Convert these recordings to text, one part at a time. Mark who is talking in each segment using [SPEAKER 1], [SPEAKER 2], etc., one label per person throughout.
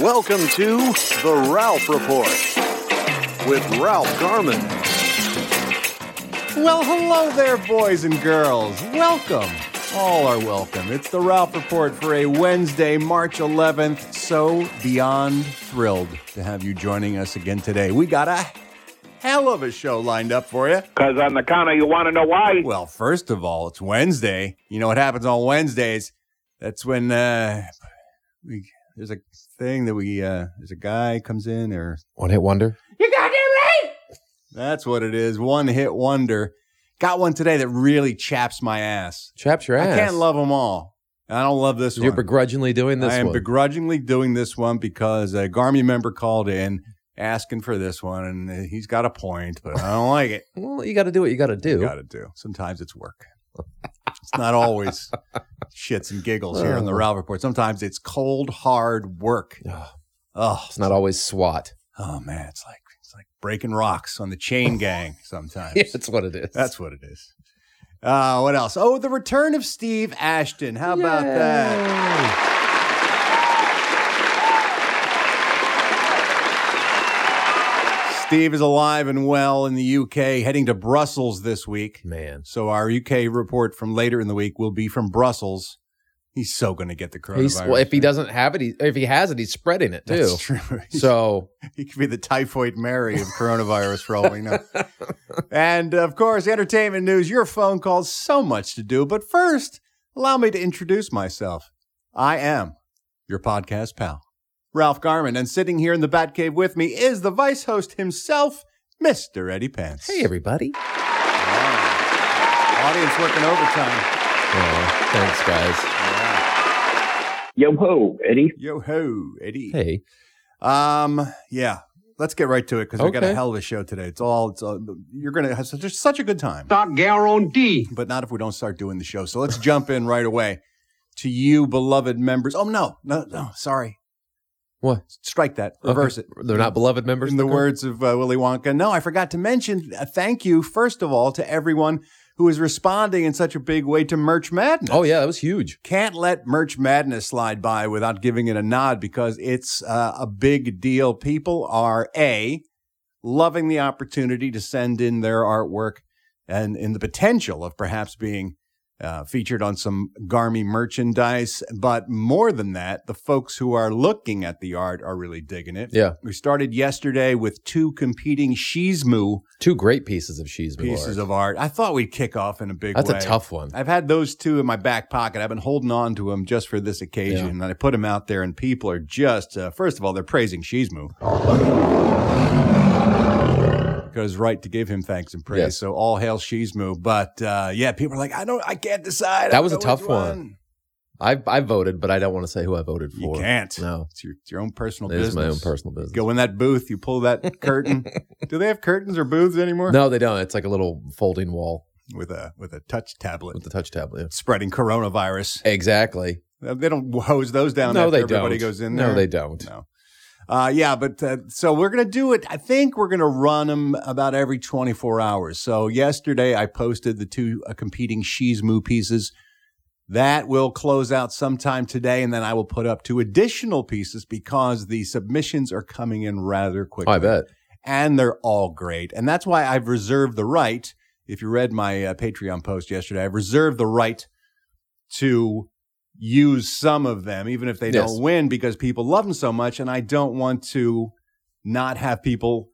[SPEAKER 1] Welcome to the Ralph Report with Ralph Garman.
[SPEAKER 2] Well, hello there, boys and girls. Welcome. All are welcome. It's the Ralph Report for a Wednesday, March 11th. So beyond thrilled to have you joining us again today. We got a hell of a show lined up for you.
[SPEAKER 3] Because on the counter, you want to know why?
[SPEAKER 2] Well, first of all, it's Wednesday. You know what happens on Wednesdays? That's when uh, we there's a thing that we uh, there's a guy comes in or
[SPEAKER 4] One hit wonder.
[SPEAKER 3] You got it right.
[SPEAKER 2] that's what it is. One hit wonder. Got one today that really chaps my ass.
[SPEAKER 4] Chaps your ass.
[SPEAKER 2] I can't love them all. I don't love this one.
[SPEAKER 4] You're
[SPEAKER 2] one.
[SPEAKER 4] begrudgingly doing this
[SPEAKER 2] I am
[SPEAKER 4] one.
[SPEAKER 2] begrudgingly doing this one because a Garmy member called in asking for this one, and he's got a point, but I don't like it.
[SPEAKER 4] well, you got to do what you got to do.
[SPEAKER 2] Got to do. Sometimes it's work. It's not always shits and giggles here on the
[SPEAKER 4] Oh.
[SPEAKER 2] Ralph Report. Sometimes it's cold, hard work.
[SPEAKER 4] Ugh,
[SPEAKER 2] Oh,
[SPEAKER 4] it's not always SWAT.
[SPEAKER 2] oh man, it's like it's like breaking rocks on the chain gang. Sometimes
[SPEAKER 4] Yeah, that's what it is.
[SPEAKER 2] that's what it is. Uh, what else? Oh, the return of Steve Ashton. How about that? Steve is alive and well in the UK, heading to Brussels this week.
[SPEAKER 4] Man,
[SPEAKER 2] So our UK report from later in the week will be from Brussels. He's so going to get the coronavirus.
[SPEAKER 4] he's well, if he doesn't have it, he, if he has it, he's spreading it too.
[SPEAKER 2] That's true.
[SPEAKER 4] So
[SPEAKER 2] he could be the typhoid Mary of coronavirus for all we know. and of course, entertainment news, your phone calls, so much to do. But first, allow me to introduce myself. I am your podcast pal, Ralph Garman, and sitting here in the Batcave with me is the vice host himself, Mr. Eddie Pence.
[SPEAKER 4] hey, everybody.
[SPEAKER 2] Audience working overtime.
[SPEAKER 4] Oh, thanks, guys.
[SPEAKER 3] Yo ho, Eddie.
[SPEAKER 2] Yo ho, Eddie.
[SPEAKER 4] Hey,
[SPEAKER 2] Um, yeah. Let's get right to it because we got a hell of a show today. It's all, it's all you're gonna have such, such a good time.
[SPEAKER 3] Start guarantee.
[SPEAKER 2] but not if we don't start doing the show. So let's jump in right away to you, beloved members. Oh no, no, no, sorry.
[SPEAKER 4] What?
[SPEAKER 2] Strike that. Reverse
[SPEAKER 4] Okay.
[SPEAKER 2] it.
[SPEAKER 4] They're not beloved members.
[SPEAKER 2] In the words of uh, Willy Wonka. No, I forgot to mention. A thank you, first of all, to everyone who is responding in such a big way to Merch Madness.
[SPEAKER 4] Oh yeah, that was huge.
[SPEAKER 2] Can't let Merch Madness slide by without giving it a nod because it's uh, a big deal. People are a loving the opportunity to send in their artwork and in the potential of perhaps being uh, featured on some Garmy merchandise. But more than that, the folks who are looking at the art are really digging it.
[SPEAKER 4] Yeah,
[SPEAKER 2] We started yesterday with two competing Shizmu
[SPEAKER 4] two great pieces of Shizmu.
[SPEAKER 2] pieces of art. I thought we'd kick off in a big
[SPEAKER 4] That's
[SPEAKER 2] way.
[SPEAKER 4] a tough one.
[SPEAKER 2] I've had those two in my back pocket. I've been holding on to them just for this occasion.
[SPEAKER 4] Yeah.
[SPEAKER 2] And I put them out there, and people are just, uh, first of all, they're praising Shizmu. Because right to give him thanks and praise.
[SPEAKER 4] Yes.
[SPEAKER 2] So all hail Shizmu. But uh, yeah, people are like, I don't, I can't decide.
[SPEAKER 4] That was a tough one. I I voted, but I don't want to say who I voted for.
[SPEAKER 2] You can't.
[SPEAKER 4] No,
[SPEAKER 2] It's your, it's your own personal
[SPEAKER 4] it
[SPEAKER 2] business.
[SPEAKER 4] is my own personal business.
[SPEAKER 2] Go in that booth, you pull that curtain. Do they have curtains or booths anymore?
[SPEAKER 4] No, they don't. It's like a little folding wall
[SPEAKER 2] With a with a touch tablet
[SPEAKER 4] with the touch tablet. yeah.
[SPEAKER 2] spreading coronavirus.
[SPEAKER 4] Exactly.
[SPEAKER 2] They don't hose those down.
[SPEAKER 4] no, they
[SPEAKER 2] everybody
[SPEAKER 4] don't.
[SPEAKER 2] goes in there.
[SPEAKER 4] no, they don't.
[SPEAKER 2] No. Uh, yeah, but uh, so we're going to do it. I think we're going to run them about every 24 hours. So yesterday I posted the two uh, competing moo pieces. That will close out sometime today, and then I will put up two additional pieces because the submissions are coming in rather quickly.
[SPEAKER 4] I bet.
[SPEAKER 2] And they're all great. And that's why I've reserved the right. If you read my uh, Patreon post yesterday, I've reserved the right to use some of them, even if they
[SPEAKER 4] Yes.
[SPEAKER 2] don't win, because people love them so much. And I don't want to not have people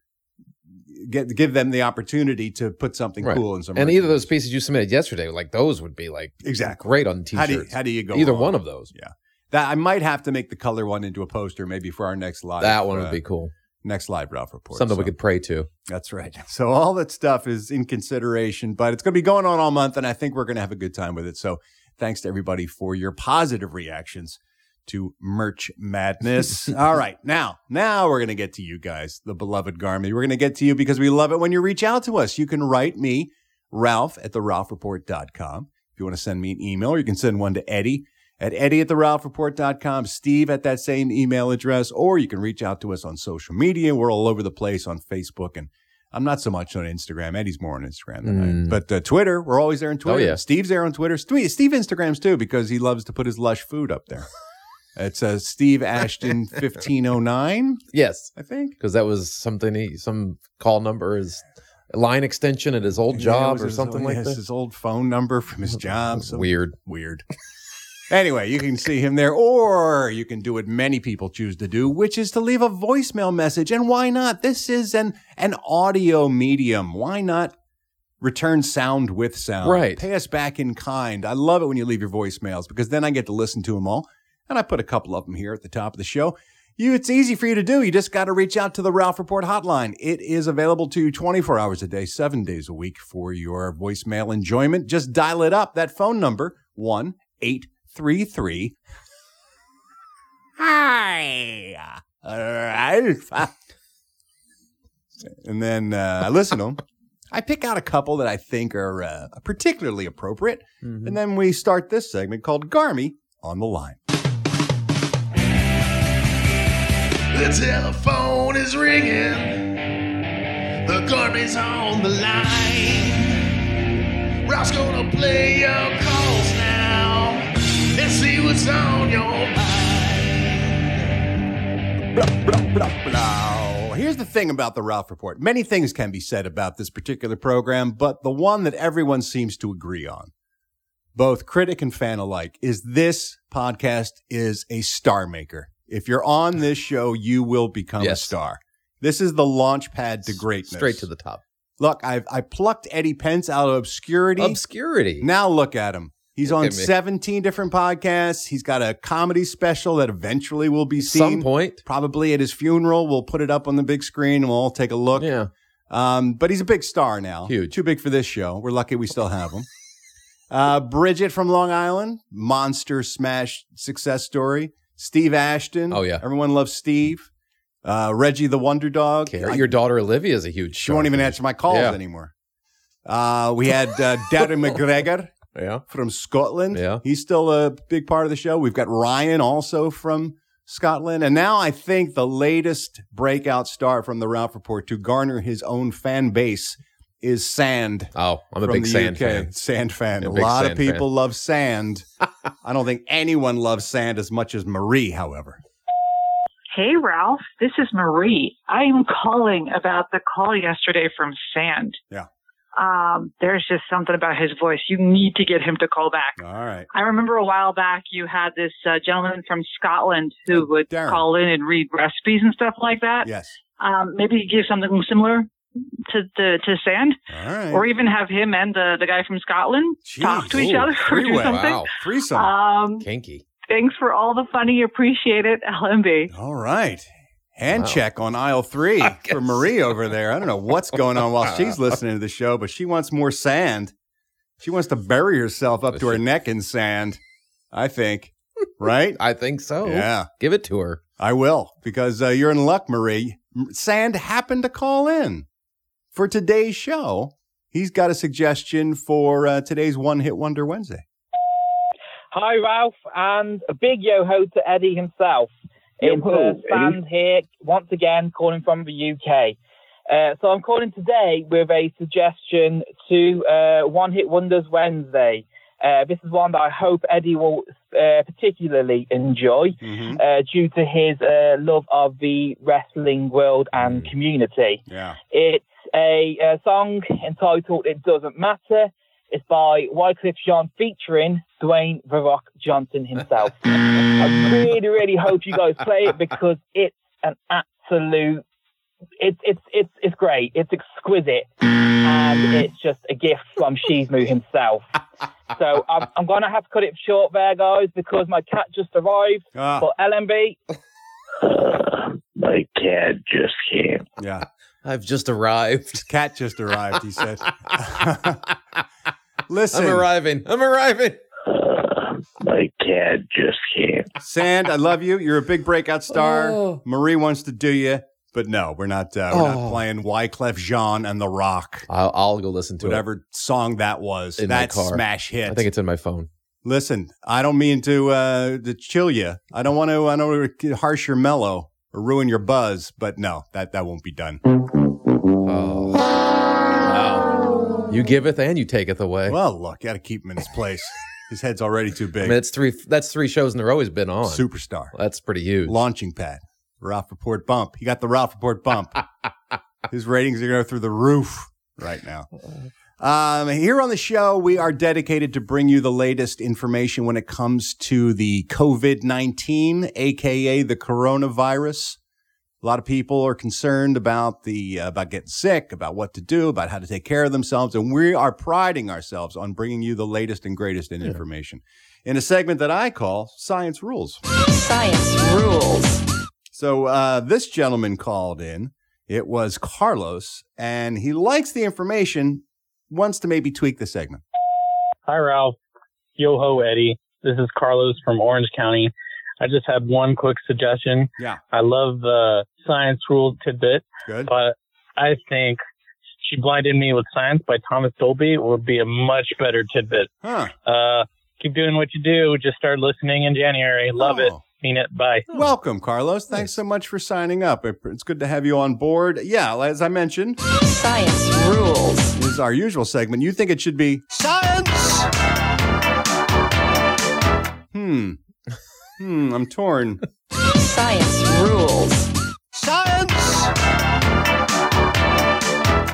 [SPEAKER 2] get give them the opportunity to put something
[SPEAKER 4] Right.
[SPEAKER 2] cool in some.
[SPEAKER 4] And either of those pieces you submitted yesterday, like those would be like
[SPEAKER 2] Exactly.
[SPEAKER 4] great on
[SPEAKER 2] How do you,
[SPEAKER 4] t-shirts.
[SPEAKER 2] how do you go?
[SPEAKER 4] either one of those.
[SPEAKER 2] Yeah, that I might have to make the color one into a poster, maybe for our next live.
[SPEAKER 4] that one would
[SPEAKER 2] uh,
[SPEAKER 4] be cool.
[SPEAKER 2] next live Ralph report.
[SPEAKER 4] Something we could pray to.
[SPEAKER 2] That's right. So all that stuff is in consideration, but it's going to be going on all month, and I think we're going to have a good time with it. So thanks to everybody for your positive reactions to Merch Madness. All right, now, now we're going to get to you guys, the beloved Garmy. We're going to get to you because we love it when you reach out to us. You can write me, Ralph at the RalphReport.com. If you want to send me an email, or you can send one to Eddie at Eddie at the RalphReport.com, Steve at that same email address, or you can reach out to us on social media. We're all over the place on Facebook and I'm not so much on Instagram. Eddie's more on Instagram than I am.
[SPEAKER 4] Mm.
[SPEAKER 2] But uh, Twitter, we're always there on Twitter.
[SPEAKER 4] Oh, yeah.
[SPEAKER 2] Steve's there on Twitter. Steve, Steve Instagrams too because he loves to put his lush food up there. It's uh, Steve Ashton 1509,
[SPEAKER 4] Yes,
[SPEAKER 2] I think.
[SPEAKER 4] because that was something he some call number is line extension at his old job
[SPEAKER 2] was
[SPEAKER 4] or something like
[SPEAKER 2] yes,
[SPEAKER 4] that.
[SPEAKER 2] His old phone number from his job. So
[SPEAKER 4] Weird.
[SPEAKER 2] weird. Anyway, you can see him there, or you can do what many people choose to do, which is to leave a voicemail message. And why not? This is an an audio medium. Why not return sound with sound?
[SPEAKER 4] Right.
[SPEAKER 2] Pay us back in kind. I love it when you leave your voicemails because then I get to listen to them all. And I put a couple of them here at the top of the show. You, it's easy for you to do. You just got to reach out to the Ralph Report hotline. It is available to you 24 hours a day, seven days a week for your voicemail enjoyment. Just dial it up. That phone number, 1 833. Hi. All right. And then uh, I listen to them. I pick out a couple that I think are uh, particularly appropriate. And then we start this segment called Garmy on the line.
[SPEAKER 5] The telephone is ringing. The garbage on the line. Ralph's gonna play your calls now and see what's on your mind.
[SPEAKER 2] Blah, blah, blah, blah. Here's the thing about the Ralph Report. Many things can be said about this particular program, but the one that everyone seems to agree on, both critic and fan alike, is this podcast is a star maker. If you're on this show, you will become a star. This is the launch pad to greatness.
[SPEAKER 4] Straight to the top.
[SPEAKER 2] Look, I've I plucked Eddie Pence out of obscurity.
[SPEAKER 4] Obscurity.
[SPEAKER 2] Now look at him. He's
[SPEAKER 4] Look
[SPEAKER 2] on 17 different podcasts. He's got a comedy special that eventually will be seen.
[SPEAKER 4] Some point.
[SPEAKER 2] Probably at his funeral. We'll put it up on the big screen and we'll all take a look.
[SPEAKER 4] Yeah.
[SPEAKER 2] Um, but he's a big star now.
[SPEAKER 4] Huge.
[SPEAKER 2] Too big for this show. We're lucky we still have him. Uh, Bridget from Long Island, monster smash success story. Steve Ashton.
[SPEAKER 4] Oh, yeah.
[SPEAKER 2] Everyone loves Steve. Uh, Reggie the Wonder Dog.
[SPEAKER 4] Your daughter Olivia is a huge.
[SPEAKER 2] she won't even answer my calls
[SPEAKER 4] Yeah.
[SPEAKER 2] anymore. Uh, we had uh, Darren McGregor
[SPEAKER 4] Yeah.
[SPEAKER 2] from Scotland.
[SPEAKER 4] Yeah.
[SPEAKER 2] He's still a big part of the show. We've got Ryan also from Scotland. And now I think the latest breakout star from the Ralph Report to garner his own fan base is Sand.
[SPEAKER 4] Oh, I'm a big sand
[SPEAKER 2] UK.
[SPEAKER 4] fan.
[SPEAKER 2] Sand fan.
[SPEAKER 4] A
[SPEAKER 2] A lot of
[SPEAKER 4] Sand fan.
[SPEAKER 2] people love Sand. I don't think anyone loves Sand as much as Marie, however.
[SPEAKER 6] Hey, Ralph. This is Marie. I am calling about the call yesterday from Sand.
[SPEAKER 2] Yeah.
[SPEAKER 6] Um, there's just something about his voice. You need to get him to call back.
[SPEAKER 2] All right.
[SPEAKER 6] I remember a while back you had this uh, gentleman from Scotland who would
[SPEAKER 2] Darren.
[SPEAKER 6] call in and read recipes and stuff like that.
[SPEAKER 2] Yes.
[SPEAKER 6] Um, maybe give something similar to the to Sand,
[SPEAKER 2] All right.
[SPEAKER 6] or even have him and the the guy from Scotland talk
[SPEAKER 2] Jeez.
[SPEAKER 6] to each other or do something.
[SPEAKER 4] Wow.
[SPEAKER 2] Threesome.
[SPEAKER 6] Um,
[SPEAKER 4] Kinky.
[SPEAKER 6] thanks for all the funny. Appreciate it, LMB.
[SPEAKER 2] All right. Hand
[SPEAKER 4] Wow.
[SPEAKER 2] check on aisle three for Marie over there. I don't know what's going on while she's listening to the show, but she wants more sand. She wants to bury herself up to her neck in sand, I think. Right?
[SPEAKER 4] I think so.
[SPEAKER 2] Yeah,
[SPEAKER 4] Give it to her.
[SPEAKER 2] I will because uh, you're in luck, Marie. Sand happened to call in for today's show. He's got a suggestion for uh, today's One Hit Wonder Wednesday.
[SPEAKER 7] Hi, Ralph, and a big yo ho to Eddie himself. It's uh. Sand here, once again, calling from the UK. Uh, so I'm calling today with a suggestion to uh, One Hit Wonders Wednesday. Uh, this is one that I hope Eddie will uh, particularly enjoy
[SPEAKER 2] Mm-hmm.
[SPEAKER 7] uh, due to his uh, love of the wrestling world and community.
[SPEAKER 2] Yeah.
[SPEAKER 7] It's a, uh song entitled It Doesn't Matter. It's by Wyclef Jean featuring Dwayne The Rock Johnson himself. I really, really hope you guys play it because it's an absolute it's it's it's it's great. It's exquisite. And it's just a gift from Shizmu himself. So I'm, I'm gonna have to cut it short there, guys, because my cat just arrived.
[SPEAKER 2] Ah,
[SPEAKER 7] But LMB,
[SPEAKER 3] My cat just came.
[SPEAKER 2] yeah.
[SPEAKER 4] I've just arrived.
[SPEAKER 2] Cat just arrived, he said. Listen.
[SPEAKER 4] I'm arriving. I'm arriving.
[SPEAKER 3] I can't, just can't.
[SPEAKER 2] Sand, I love you. You're a big breakout star.
[SPEAKER 4] Oh.
[SPEAKER 2] Marie wants to do you, but no, we're not. Uh, we're not
[SPEAKER 4] Oh.
[SPEAKER 2] playing Wyclef Jean and The Rock.
[SPEAKER 4] I'll, I'll go listen to
[SPEAKER 2] Whatever song that was,
[SPEAKER 4] In
[SPEAKER 2] that
[SPEAKER 4] car.
[SPEAKER 2] smash hit.
[SPEAKER 4] I think it's in my phone.
[SPEAKER 2] Listen, I don't mean to uh, to chill you. I don't want to. I don't want to harsh your mellow or ruin your buzz. But no, that that won't be done.
[SPEAKER 4] Oh. Wow. You giveth and you taketh away.
[SPEAKER 2] Well, look, got to keep him in his place. his head's already too big.
[SPEAKER 4] I mean, that's three. That's three shows in a row he's been on.
[SPEAKER 2] Superstar,
[SPEAKER 4] That's pretty huge.
[SPEAKER 2] launching pad, Ralph Report bump. He got the Ralph Report bump. his ratings are going through the roof right now. Um, here on the show, we are dedicated to bring you the latest information when it comes to the COVID 19, aka the coronavirus. A lot of people are concerned about the uh, about getting sick, about what to do, about how to take care of themselves, and we are priding ourselves on bringing you the latest and greatest in information in a segment that I call Science Rules.
[SPEAKER 8] Science rules.
[SPEAKER 2] So uh, this gentleman called in. It was Carlos, and he likes the information. Wants to maybe tweak the segment.
[SPEAKER 9] Hi, Ralph. Yo ho, Eddie. This is Carlos from Orange County. I just had one quick suggestion.
[SPEAKER 2] Yeah.
[SPEAKER 9] I love the science rule tidbit,
[SPEAKER 2] Good.
[SPEAKER 9] but I think She Blinded Me with Science by Thomas Dolby would be a much better tidbit.
[SPEAKER 2] Huh.
[SPEAKER 9] Uh, keep doing what you do. Just started listening in January. Love it.
[SPEAKER 2] Oh.
[SPEAKER 9] Mean it. Bye.
[SPEAKER 2] Welcome, Carlos. Thanks so much for signing up. It's good to have you on board. Yeah, as I mentioned,
[SPEAKER 8] Science rules.
[SPEAKER 2] this is our usual segment. You think it should be science? Hmm. Hmm. I'm torn.
[SPEAKER 8] Science rules.
[SPEAKER 2] Science.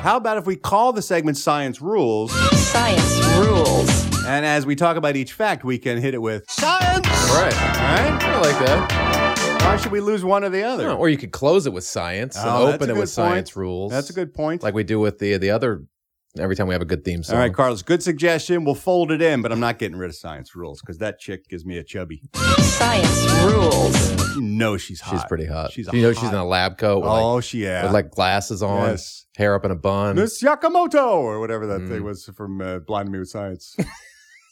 [SPEAKER 2] How about if we call the segment "Science Rules"?
[SPEAKER 8] Science rules.
[SPEAKER 2] And as we talk about each fact, we can hit it with science.
[SPEAKER 4] Right.
[SPEAKER 2] Right?
[SPEAKER 4] I like that.
[SPEAKER 2] Why should we lose one or the other?
[SPEAKER 4] No, or you could close it with science and
[SPEAKER 2] Oh, that's
[SPEAKER 4] open
[SPEAKER 2] a
[SPEAKER 4] it
[SPEAKER 2] good
[SPEAKER 4] with science
[SPEAKER 2] point.
[SPEAKER 4] rules.
[SPEAKER 2] That's a good point.
[SPEAKER 4] Like we do with the the other. Every time we have a good theme song.
[SPEAKER 2] All right, Carlos, good suggestion. We'll fold it in, but I'm not getting rid of science rules because that chick gives me a chubby.
[SPEAKER 8] Science rules.
[SPEAKER 2] You know she's hot.
[SPEAKER 4] She's pretty hot.
[SPEAKER 2] She's a
[SPEAKER 4] you know
[SPEAKER 2] hot-
[SPEAKER 4] she's in a lab coat with,
[SPEAKER 2] Oh,
[SPEAKER 4] like,
[SPEAKER 2] she yeah.
[SPEAKER 4] with like glasses on,
[SPEAKER 2] Yes.
[SPEAKER 4] hair up in a bun.
[SPEAKER 2] Miss Sakamoto or whatever that
[SPEAKER 4] Mm.
[SPEAKER 2] thing was from uh, Blinding Me with Science.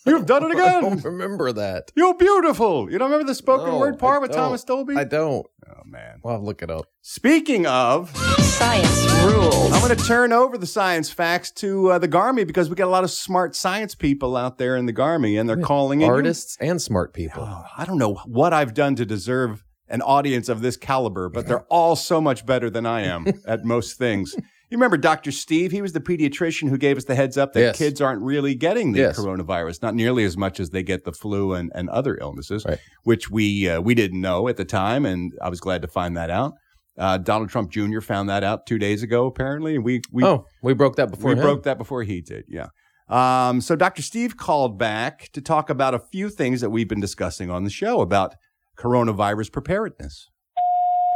[SPEAKER 2] You've done it
[SPEAKER 4] I
[SPEAKER 2] again.
[SPEAKER 4] don't remember that.
[SPEAKER 2] You're beautiful. You don't remember the spoken
[SPEAKER 4] No,
[SPEAKER 2] word part
[SPEAKER 4] I
[SPEAKER 2] with
[SPEAKER 4] don't.
[SPEAKER 2] Thomas Dolby?
[SPEAKER 4] I don't.
[SPEAKER 2] oh man.
[SPEAKER 4] Well, I'll look it up.
[SPEAKER 2] Speaking of,
[SPEAKER 8] Science rules.
[SPEAKER 2] I'm going to turn over the science facts to uh, the Garmy because we got a lot of smart science people out there in the Garmy, and they're calling in.
[SPEAKER 4] Artists and smart people.
[SPEAKER 2] Oh, I don't know what I've done to deserve an audience of this caliber, but they're all so much better than I am at most things. You remember Dr. Steve? He was the pediatrician who gave us the heads up that
[SPEAKER 4] Yes.
[SPEAKER 2] kids aren't really getting the
[SPEAKER 4] Yes.
[SPEAKER 2] coronavirus, not nearly as much as they get the flu and, and other illnesses,
[SPEAKER 4] Right.
[SPEAKER 2] which we uh, we didn't know at the time, and I was glad to find that out. Uh, Donald Trump Jr. found that out two days ago, apparently, and we we
[SPEAKER 4] oh, we broke that before
[SPEAKER 2] we
[SPEAKER 4] him.
[SPEAKER 2] broke that before he did, yeah. Um, so Dr. Steve called back to talk about a few things that we've been discussing on the show about coronavirus preparedness.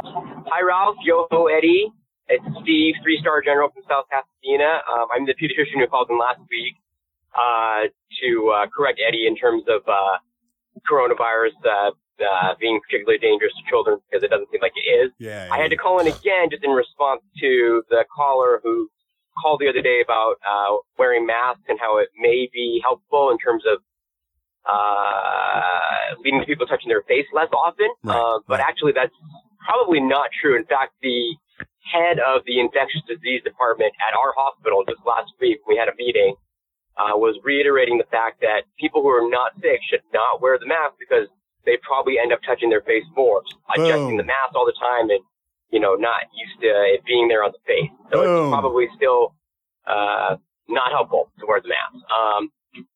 [SPEAKER 10] Hi, Ralph. Yo ho, Eddie. It's Steve, three star general from South Pasadena. Um, I'm the pediatrician who called in last week uh, to uh, correct Eddie in terms of uh, coronavirus uh, uh, being particularly dangerous to children because it doesn't seem like it is.
[SPEAKER 2] Yeah.
[SPEAKER 10] I had to call in again just in response to the caller who called the other day about uh, wearing masks and how it may be helpful in terms of uh, leading to people touching their face less often.
[SPEAKER 2] Right,
[SPEAKER 10] uh, but
[SPEAKER 2] right.
[SPEAKER 10] actually, that's probably not true. In fact, the head of the infectious disease department at our hospital just last week, we had a meeting, uh, was reiterating the fact that people who are not sick should not wear the mask because they probably end up touching their face more, adjusting the mask all the time and, you know, not used to it being there on the face. So
[SPEAKER 2] Boom.
[SPEAKER 10] it's probably still, uh, not helpful to wear the mask. Um,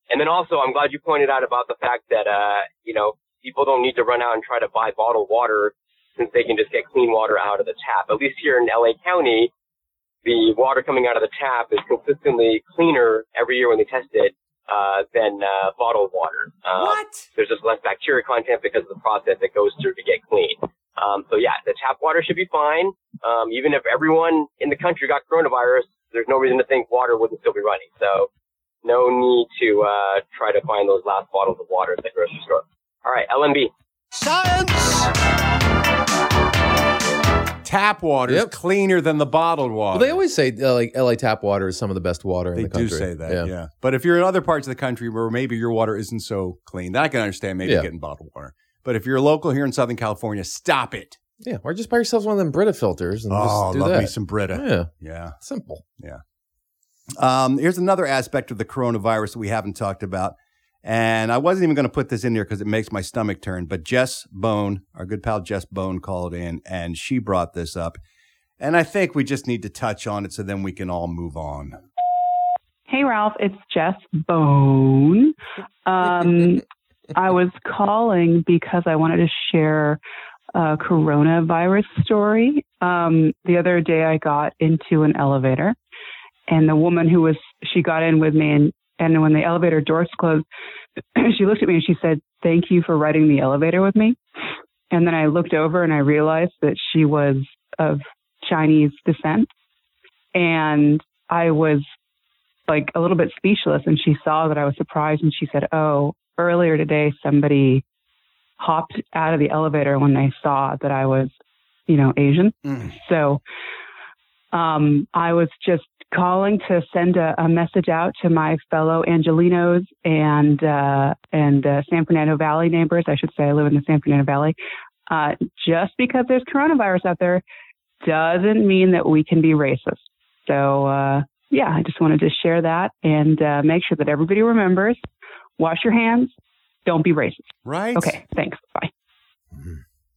[SPEAKER 10] and then also, I'm glad you pointed out about the fact that, uh, you know, people don't need to run out and try to buy bottled water since they can just get clean water out of the tap. At least here in LA County, the water coming out of the tap is consistently cleaner every year when they test it uh, than uh, bottled water. Um,
[SPEAKER 2] what?
[SPEAKER 10] There's just less bacteria content because of the process that goes through to get clean. Um, so yeah, the tap water should be fine. Um, even if everyone in the country got coronavirus, there's no reason to think water wouldn't still be running. So no need to uh, try to find those last bottles of water at the grocery store. All right, LMB.
[SPEAKER 2] Science! Tap water is cleaner than the bottled water.
[SPEAKER 4] Well, they always say uh, like LA tap water is some of the best water
[SPEAKER 2] They
[SPEAKER 4] in the
[SPEAKER 2] do
[SPEAKER 4] country.
[SPEAKER 2] say that, yeah. But if you're in other parts of the country where maybe your water isn't so clean, then I can understand maybe
[SPEAKER 4] Yeah.
[SPEAKER 2] getting bottled water. But if you're local here in Southern California, stop it.
[SPEAKER 4] Yeah, or just buy yourselves one of them Brita filters and
[SPEAKER 2] Oh,
[SPEAKER 4] just do
[SPEAKER 2] love
[SPEAKER 4] that.
[SPEAKER 2] me some Brita.
[SPEAKER 4] Yeah,
[SPEAKER 2] Yeah.
[SPEAKER 4] simple. Yeah.
[SPEAKER 2] Um, here's another aspect of the coronavirus that we haven't talked about. And I wasn't even going to put this in there because it makes my stomach turn. But Jess Bone, our good pal Jess Bone, called in and she brought this up. And I think we just need to touch on it so then we can all move on.
[SPEAKER 11] Hey, Ralph, it's Jess Bone. Um, I was calling because I wanted to share a coronavirus story. Um, the other day, I got into an elevator, and the woman who was she got in with me, and and when the elevator doors closed, she looked at me and she said, "Thank you for riding the elevator with me." And then I looked over and I realized that she was of Chinese descent, and I was like a little bit speechless and she saw that I was surprised and she said, "Oh, earlier today somebody hopped out of the elevator when they saw that I was, you know, Asian." So um I was just calling to send a, a message out to my fellow Angelinos and uh and uh, San Fernando Valley neighbors. I should say I live in the San Fernando Valley. Uh just because there's coronavirus out there doesn't mean that we can be racist. So uh yeah, I just wanted to share that and uh, make sure that everybody remembers wash your hands, don't be racist.
[SPEAKER 2] Right?
[SPEAKER 11] Okay, thanks. Bye.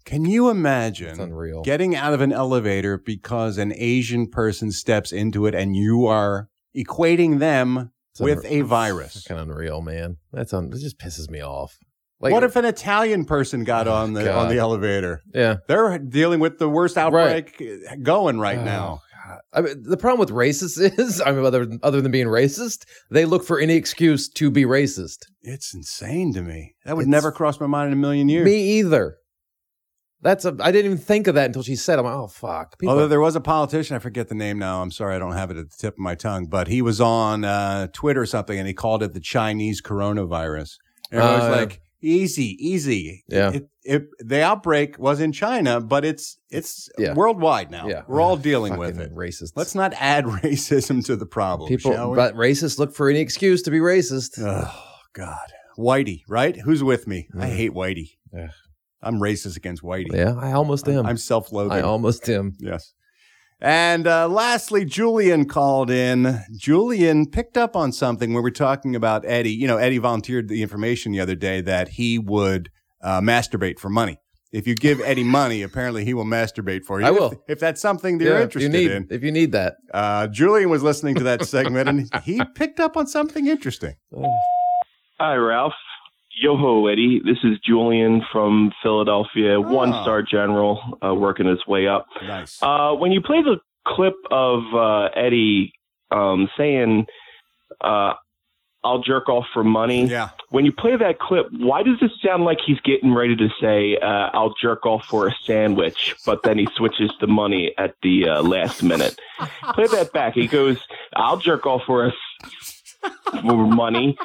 [SPEAKER 2] Can you imagine
[SPEAKER 4] unreal.
[SPEAKER 2] getting out of an elevator because an Asian person steps into it and you are equating them
[SPEAKER 4] It's
[SPEAKER 2] with
[SPEAKER 4] unre-
[SPEAKER 2] a virus?
[SPEAKER 4] Kind of unreal, man. That's un- it. Just pisses me off. Like,
[SPEAKER 2] what if an Italian person got oh, on the on the elevator?
[SPEAKER 4] Yeah.
[SPEAKER 2] They're dealing with the worst outbreak going right
[SPEAKER 4] Oh,
[SPEAKER 2] now.
[SPEAKER 4] God. I mean, the problem with racists is, I mean, other other than being racist, they look for any excuse to be racist.
[SPEAKER 2] It's insane to me. That would
[SPEAKER 4] It's-
[SPEAKER 2] never cross my mind in a million years.
[SPEAKER 4] Me either. That's a. I didn't even think of that until she said. I'm like, oh fuck. People-
[SPEAKER 2] Although there was a politician, I forget the name now. I'm sorry, I don't have it at the tip of my tongue, but he was on uh, Twitter or something, and he called it the Chinese coronavirus. And I was
[SPEAKER 4] Oh,
[SPEAKER 2] like, "Easy, easy."
[SPEAKER 4] Yeah.
[SPEAKER 2] It, it, the outbreak was in China, but it's it's
[SPEAKER 4] Yeah.
[SPEAKER 2] worldwide now.
[SPEAKER 4] Yeah.
[SPEAKER 2] We're all dealing with
[SPEAKER 4] Fucking
[SPEAKER 2] it.
[SPEAKER 4] Racist.
[SPEAKER 2] Let's not add racism to the problem.
[SPEAKER 4] people,
[SPEAKER 2] shall we?
[SPEAKER 4] but racists look for any excuse to be racist.
[SPEAKER 2] Oh God, Whitey, right? Who's with me? I hate Whitey.
[SPEAKER 4] Ugh.
[SPEAKER 2] I'm racist against Whitey.
[SPEAKER 4] Yeah, I almost am.
[SPEAKER 2] I'm self-loathing.
[SPEAKER 4] I almost am.
[SPEAKER 2] Yes. And uh, lastly, Julian called in. Julian picked up on something when we were talking about Eddie. You know, Eddie volunteered the information the other day that he would uh, masturbate for money. If you give Eddie money, apparently he will masturbate for you.
[SPEAKER 4] I
[SPEAKER 2] If-
[SPEAKER 4] will.
[SPEAKER 2] If, that's something that you're interested
[SPEAKER 4] if you need,
[SPEAKER 2] in.
[SPEAKER 4] If you need that.
[SPEAKER 2] Uh, Julian was listening to that segment and he picked up on something interesting.
[SPEAKER 3] Hi, Ralph. Yo ho, Eddie. This is Julian from Philadelphia, one star general, uh, working his way up.
[SPEAKER 2] Nice.
[SPEAKER 3] Uh, when you play the clip of uh, Eddie um, saying, uh, I'll jerk off for money,
[SPEAKER 2] Yeah.
[SPEAKER 3] when you play that clip, why does it sound like he's getting ready to say, uh, I'll jerk off for a sandwich, but then he switches to money at the uh, last minute? Play that back. He goes, I'll jerk off for a for money.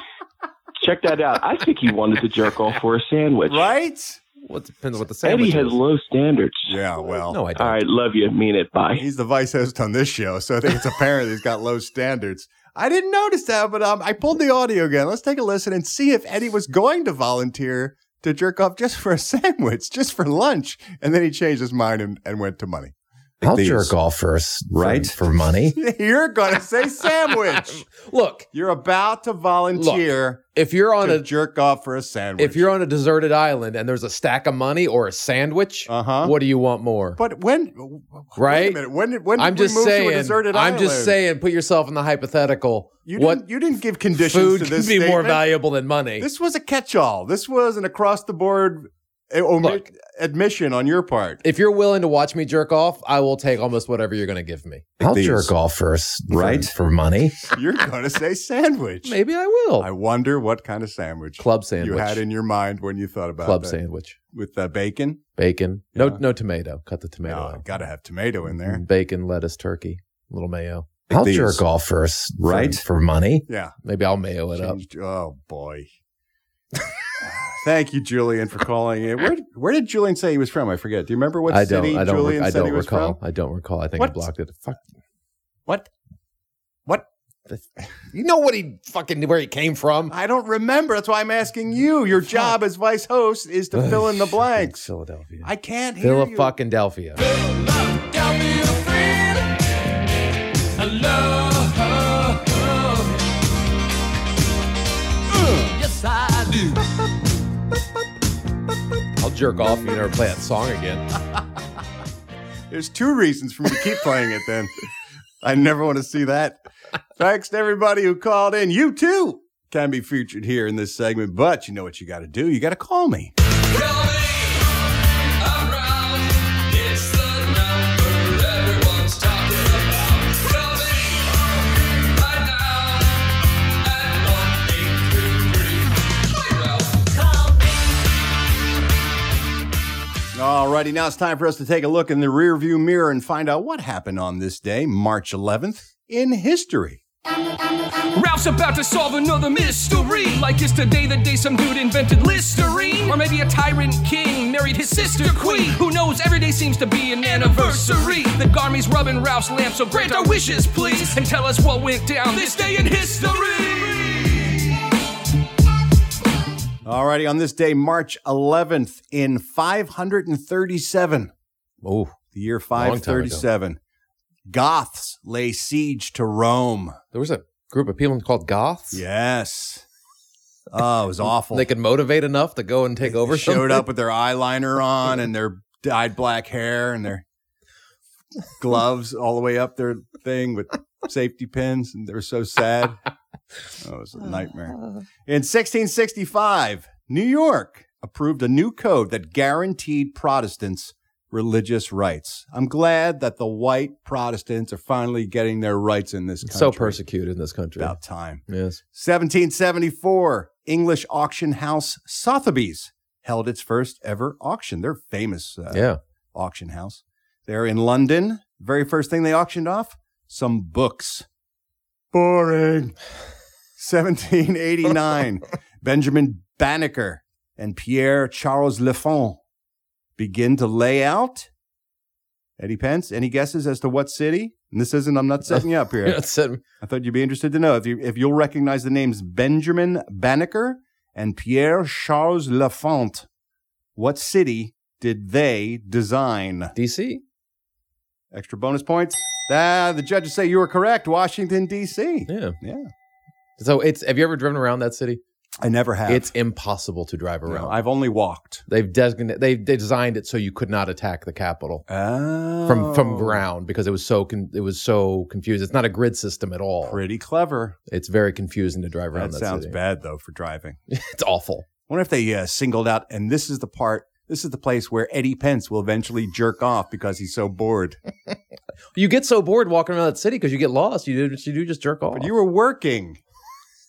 [SPEAKER 3] Check that out. I think he wanted to jerk off for a sandwich.
[SPEAKER 2] Right?
[SPEAKER 4] What depends on what the sandwich
[SPEAKER 3] Eddie
[SPEAKER 4] sandwich
[SPEAKER 3] has
[SPEAKER 4] is.
[SPEAKER 3] low standards.
[SPEAKER 2] Yeah, well.
[SPEAKER 4] No, I don't.
[SPEAKER 3] All right, love you. Mean it. Bye.
[SPEAKER 2] He's the vice host on this show, so I think it's apparent he's got low standards. I didn't notice that, but um, I pulled the audio again. Let's take a listen and see if Eddie was going to volunteer to jerk off just for a sandwich, just for lunch, and then he changed his mind and, and went to money.
[SPEAKER 4] I'll
[SPEAKER 2] These.
[SPEAKER 4] jerk off first,
[SPEAKER 2] Right?
[SPEAKER 4] For, for money.
[SPEAKER 2] You're going to say sandwich.
[SPEAKER 4] Look,
[SPEAKER 2] You're about to volunteer
[SPEAKER 4] if you're on a
[SPEAKER 2] jerk off for a sandwich.
[SPEAKER 4] if you're on a deserted island and there's a stack of money or a sandwich,
[SPEAKER 2] Uh-huh.
[SPEAKER 4] what do you want more?
[SPEAKER 2] but when,
[SPEAKER 4] Right?
[SPEAKER 2] Wait a minute. When did, when
[SPEAKER 4] I'm just
[SPEAKER 2] we move
[SPEAKER 4] saying.
[SPEAKER 2] to a deserted island?
[SPEAKER 4] I'm just saying. Put yourself in the hypothetical.
[SPEAKER 2] You
[SPEAKER 4] what
[SPEAKER 2] didn't, you didn't give conditions
[SPEAKER 4] food
[SPEAKER 2] to
[SPEAKER 4] can
[SPEAKER 2] this
[SPEAKER 4] be more valuable than money?
[SPEAKER 2] This was a catch-all. This was an across-the-board
[SPEAKER 4] Look.
[SPEAKER 2] admission on your part.
[SPEAKER 4] if you're willing to watch me jerk off, I will take almost whatever you're going to give me. I'll
[SPEAKER 2] these.
[SPEAKER 4] jerk off first,
[SPEAKER 2] Right?
[SPEAKER 4] For, money.
[SPEAKER 2] You're going to say sandwich.
[SPEAKER 4] Maybe I will.
[SPEAKER 2] I wonder what kind of sandwich
[SPEAKER 4] Club sandwich.
[SPEAKER 2] you had in your mind when you thought about
[SPEAKER 4] Club
[SPEAKER 2] that.
[SPEAKER 4] sandwich.
[SPEAKER 2] with uh, bacon.
[SPEAKER 4] Bacon. No,
[SPEAKER 2] Yeah.
[SPEAKER 4] no tomato. Cut the tomato
[SPEAKER 2] No,
[SPEAKER 4] out.
[SPEAKER 2] got to have tomato in there.
[SPEAKER 4] Bacon, lettuce, turkey, little mayo.
[SPEAKER 2] Like
[SPEAKER 4] I'll
[SPEAKER 2] these.
[SPEAKER 4] jerk off first,
[SPEAKER 2] Right?
[SPEAKER 4] For, money.
[SPEAKER 2] Yeah.
[SPEAKER 4] Maybe I'll mayo it up.
[SPEAKER 2] Oh boy. Thank you, Julian, for calling in. Where, where did Julian say he was from? I forget. Do you remember what
[SPEAKER 4] I don't.
[SPEAKER 2] city
[SPEAKER 4] I don't.
[SPEAKER 2] Julian
[SPEAKER 4] I
[SPEAKER 2] said
[SPEAKER 4] don't
[SPEAKER 2] he was
[SPEAKER 4] recall.
[SPEAKER 2] from?
[SPEAKER 4] I don't recall. I think I blocked it. Fuck.
[SPEAKER 2] What? What?
[SPEAKER 4] You know what he fucking where he came from?
[SPEAKER 2] I don't remember. That's why I'm asking you. Your job as vice host is to fill in the blanks.
[SPEAKER 4] Philadelphia.
[SPEAKER 2] I can't hear you.
[SPEAKER 4] Philadelphia.
[SPEAKER 5] Yes,
[SPEAKER 4] jerk off if you never play that song again.
[SPEAKER 2] There's two reasons for me to keep playing it then. I never want to see that. Thanks to everybody who called in. You too can be featured here in this segment, but you know what you got to do? You got to call me. Alrighty, now it's time for us to take a look in the rearview mirror and find out what happened on this day, March 11th, in history.
[SPEAKER 12] Ralph's about to solve another mystery. Like is today the day some dude invented Listerine? Or maybe a tyrant king married his sister queen. Who knows, every day seems to be an anniversary. The Garmy's rubbing Ralph's lamp, so grant our wishes, please. And tell us what went down this day in history.
[SPEAKER 2] Alrighty, on this day, March 11th, in 537.
[SPEAKER 4] Oh,
[SPEAKER 2] the year
[SPEAKER 4] long time ago.
[SPEAKER 2] 537. Goths lay siege to Rome.
[SPEAKER 4] There was a group of people called Goths.
[SPEAKER 2] Yes. Oh, it was awful.
[SPEAKER 4] They could motivate enough to go and take over.
[SPEAKER 2] showed
[SPEAKER 4] something?
[SPEAKER 2] up with their eyeliner on and their dyed black hair and their gloves all the way up their thing with safety pins, and they were so sad. Oh, it was a nightmare. In 1665, New York approved a new code that guaranteed Protestants religious rights. I'm glad that the white Protestants are finally getting their rights in this country.
[SPEAKER 4] so persecuted in this country.
[SPEAKER 2] About time.
[SPEAKER 4] Yes.
[SPEAKER 2] 1774, English auction house Sotheby's held its first ever auction. They're famous uh,
[SPEAKER 4] Yeah.
[SPEAKER 2] auction house. They're in London. Very first thing they auctioned off, some books. Boring. 1789, Benjamin Banneker and Pierre Charles L'Enfant begin to lay out. Eddie Pence, any guesses as to what city? And this isn't, I'm not setting you up here. I thought you'd be interested to know if you if you'll recognize the names Benjamin Banneker and Pierre Charles L'Enfant. What city did they design?
[SPEAKER 4] DC.
[SPEAKER 2] Extra bonus points. Ah, the judges say you were correct. Washington D.C.
[SPEAKER 4] Yeah.
[SPEAKER 2] Yeah.
[SPEAKER 4] So it's have you ever driven around that city?
[SPEAKER 2] I never have.
[SPEAKER 4] It's impossible to drive around.
[SPEAKER 2] No, I've only walked.
[SPEAKER 4] They've designated they they designed it so you could not attack the Capitol
[SPEAKER 2] Oh.
[SPEAKER 4] from from ground because it was so con- it was so confused. It's not a grid system at all.
[SPEAKER 2] Pretty clever.
[SPEAKER 4] It's very confusing to drive around
[SPEAKER 2] That
[SPEAKER 4] that,
[SPEAKER 2] sounds
[SPEAKER 4] city.
[SPEAKER 2] bad though for driving.
[SPEAKER 4] It's awful.
[SPEAKER 2] I wonder if they uh, singled out, and this is the part. This is the place where Eddie Pence will eventually jerk off because he's so bored.
[SPEAKER 4] You get so bored walking around that city because you get lost. You do you do just jerk off.
[SPEAKER 2] But you were working.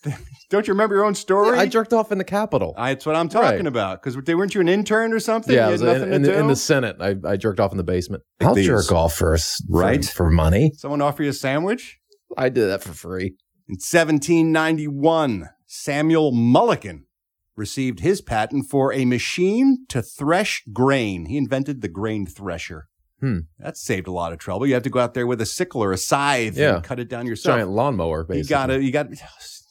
[SPEAKER 2] Don't you remember your own story?
[SPEAKER 4] I jerked off in the Capitol.
[SPEAKER 2] That's what I'm talking
[SPEAKER 4] Right.
[SPEAKER 2] about. Because they weren't you an intern or something?
[SPEAKER 4] yeah,
[SPEAKER 2] you
[SPEAKER 4] I was
[SPEAKER 2] nothing
[SPEAKER 4] in, in the, in the Senate. I, I jerked off in the basement. I'll
[SPEAKER 2] these.
[SPEAKER 4] jerk off for, s- for-
[SPEAKER 2] Right.
[SPEAKER 4] for money.
[SPEAKER 2] Someone offer you a sandwich?
[SPEAKER 4] I did that for free.
[SPEAKER 2] In 1791, Samuel Mulliken received his patent for a machine to thresh grain. He invented the grain thresher.
[SPEAKER 4] Hmm.
[SPEAKER 2] That saved a lot of trouble. You have to go out there with a sickle or a scythe
[SPEAKER 4] Yeah.
[SPEAKER 2] and cut it down yourself.
[SPEAKER 4] Giant lawnmower, basically.
[SPEAKER 2] you got to, you got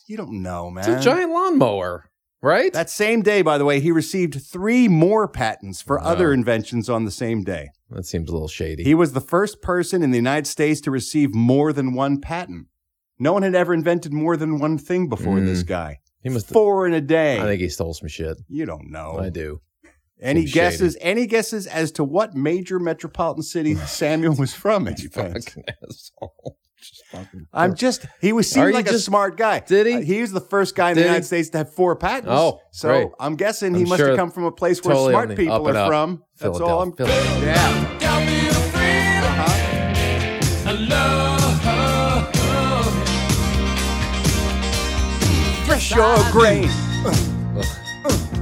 [SPEAKER 2] you don't know, man.
[SPEAKER 4] It's a giant lawnmower, right?
[SPEAKER 2] That same day, by the way, he received three more patents for
[SPEAKER 4] Wow.
[SPEAKER 2] other inventions on the same day.
[SPEAKER 4] That seems a little shady.
[SPEAKER 2] He was the first person in the United States to receive more than one patent. No one had ever invented more than one thing before
[SPEAKER 4] Mm.
[SPEAKER 2] this guy.
[SPEAKER 4] He must.
[SPEAKER 2] Four in a day.
[SPEAKER 4] I think he stole some shit.
[SPEAKER 2] you don't know.
[SPEAKER 4] I do.
[SPEAKER 2] Any
[SPEAKER 4] Seems shady.
[SPEAKER 2] guesses? Any guesses as to what major metropolitan city Samuel was from? Eddie Pence?
[SPEAKER 4] Fucking asshole.
[SPEAKER 2] I'm just. He was seemed
[SPEAKER 4] Are you
[SPEAKER 2] like a
[SPEAKER 4] just-
[SPEAKER 2] smart guy.
[SPEAKER 4] Did he?
[SPEAKER 2] Uh, he was the first guy in
[SPEAKER 4] Did
[SPEAKER 2] the
[SPEAKER 4] he?
[SPEAKER 2] United States to have four patents.
[SPEAKER 4] Oh,
[SPEAKER 2] so
[SPEAKER 4] great.
[SPEAKER 2] I'm guessing he
[SPEAKER 4] I'm
[SPEAKER 2] must
[SPEAKER 4] sure
[SPEAKER 2] have come from a place where
[SPEAKER 4] totally
[SPEAKER 2] smart people are
[SPEAKER 4] up.
[SPEAKER 2] from. That's all I'm.
[SPEAKER 4] Philadelphia.
[SPEAKER 2] Yeah. Thresh your grain.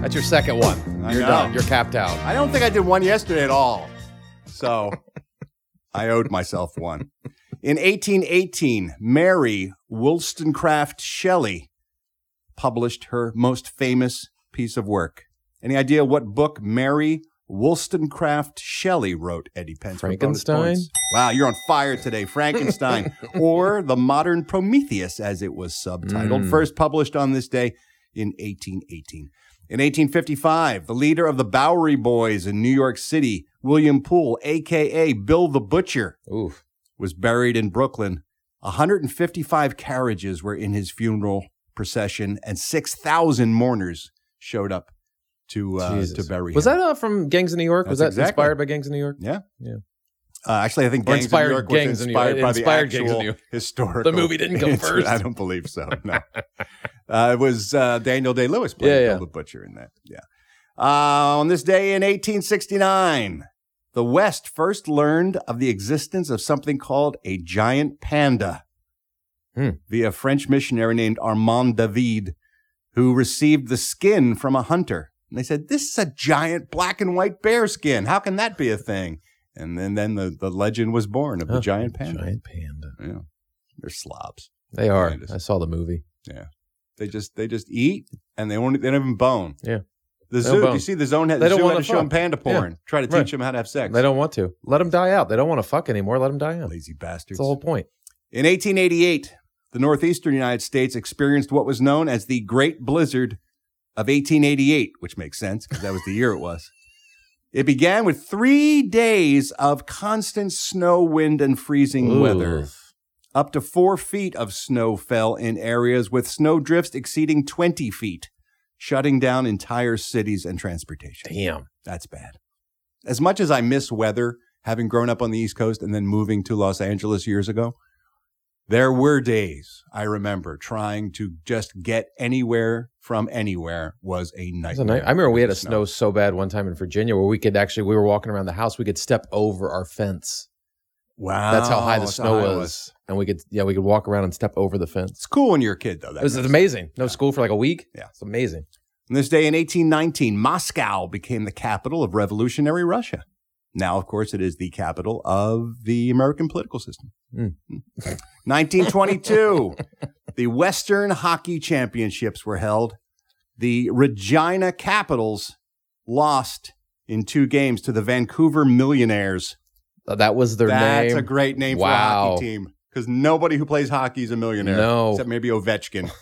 [SPEAKER 4] That's your second one. You're done. You're capped out.
[SPEAKER 2] I don't think I did one yesterday at all. So I owed myself one. In 1818, Mary Wollstonecraft Shelley published her most famous piece of work. Any idea what book Mary Wollstonecraft Shelley wrote? Eddie Pence. for bonus
[SPEAKER 4] Frankenstein?
[SPEAKER 2] points. Wow, you're on fire today. Frankenstein, or the modern Prometheus, as it was subtitled,
[SPEAKER 4] Mm.
[SPEAKER 2] first published on this day in 1818. In 1855, the leader of the Bowery Boys in New York City, William Poole, aka Bill the Butcher,
[SPEAKER 4] Oof.
[SPEAKER 2] was buried in Brooklyn. 155 carriages were in his funeral procession, and 6,000 mourners showed up to uh, to bury Him.
[SPEAKER 4] Was that uh, from Gangs of New York? was that
[SPEAKER 2] exactly-
[SPEAKER 4] inspired by Gangs of New York?
[SPEAKER 2] Yeah.
[SPEAKER 4] Yeah.
[SPEAKER 2] Uh, actually, I think Gangs
[SPEAKER 4] inspired
[SPEAKER 2] of New York was
[SPEAKER 4] Gangs of New York.
[SPEAKER 2] inspired by
[SPEAKER 4] Inspired
[SPEAKER 2] the
[SPEAKER 4] Gangs of
[SPEAKER 2] actual
[SPEAKER 4] New York.
[SPEAKER 2] historical.
[SPEAKER 4] The movie didn't come first.
[SPEAKER 2] I don't believe so. No, uh, it was uh, Daniel Day Lewis playing
[SPEAKER 4] Yeah,
[SPEAKER 2] Bill the Butcher in that. Yeah. Uh, on this day in 1869, the West first learned of the existence of something called a giant panda
[SPEAKER 4] Hmm.
[SPEAKER 2] via a French missionary named Armand David, who received the skin from a hunter. And they said, This is a giant black and white bear skin. How can that be a thing? And then, then the, the legend was born of the giant panda.
[SPEAKER 4] Giant panda.
[SPEAKER 2] Yeah. They're slobs.
[SPEAKER 4] They are.
[SPEAKER 2] Yeah,
[SPEAKER 4] I saw the movie.
[SPEAKER 2] Yeah. They just they just eat and they won't they don't even bone.
[SPEAKER 4] Yeah.
[SPEAKER 2] The zoo,
[SPEAKER 4] bone.
[SPEAKER 2] you see the zone had
[SPEAKER 4] They
[SPEAKER 2] the
[SPEAKER 4] don't
[SPEAKER 2] zoo
[SPEAKER 4] wanna
[SPEAKER 2] to show them
[SPEAKER 4] fuck.
[SPEAKER 2] panda
[SPEAKER 4] Yeah.
[SPEAKER 2] porn. Try to teach
[SPEAKER 4] Right.
[SPEAKER 2] them how to have sex.
[SPEAKER 4] They don't want to. Let them die out. They don't want to fuck anymore. Let them die out.
[SPEAKER 2] Lazy bastards.
[SPEAKER 4] That's the whole point.
[SPEAKER 2] In 1888, the northeastern United States experienced what was known as the Great Blizzard of 1888, which makes sense because that was the year it was. It began with three days of constant snow, wind, and freezing weather. Up to four feet of snow fell in areas with snow drifts exceeding 20 feet, shutting down entire cities and transportation.
[SPEAKER 4] Damn.
[SPEAKER 2] That's bad. As much as I miss weather, having grown up on the East Coast and then moving to Los Angeles years ago, there were days I remember trying to just get anywhere from anywhere was a
[SPEAKER 4] was a
[SPEAKER 2] nightmare.
[SPEAKER 4] night- I remember we had a
[SPEAKER 2] the
[SPEAKER 4] snow so bad one time in Virginia where we could actually we were walking around the house, we could step over our fence.
[SPEAKER 2] Wow,
[SPEAKER 4] That's how high the snow
[SPEAKER 2] it
[SPEAKER 4] was. And we could yeah, we could walk around and step over the fence.
[SPEAKER 2] It's cool when you're a kid, though. That
[SPEAKER 4] It was amazing. No school for like a week.
[SPEAKER 2] Yeah.
[SPEAKER 4] It's amazing.
[SPEAKER 2] On this day in 1819, Moscow became the capital of revolutionary Russia. Now, of course, it is the capital of the American political system.
[SPEAKER 4] Mm.
[SPEAKER 2] 1922, the Western Hockey Championships were held. The Regina Capitals lost in two games to the Vancouver Millionaires.
[SPEAKER 4] That was their
[SPEAKER 2] That's
[SPEAKER 4] name.
[SPEAKER 2] That's a great name for a hockey team because nobody who plays hockey is a millionaire.
[SPEAKER 4] No.
[SPEAKER 2] Except maybe Ovechkin.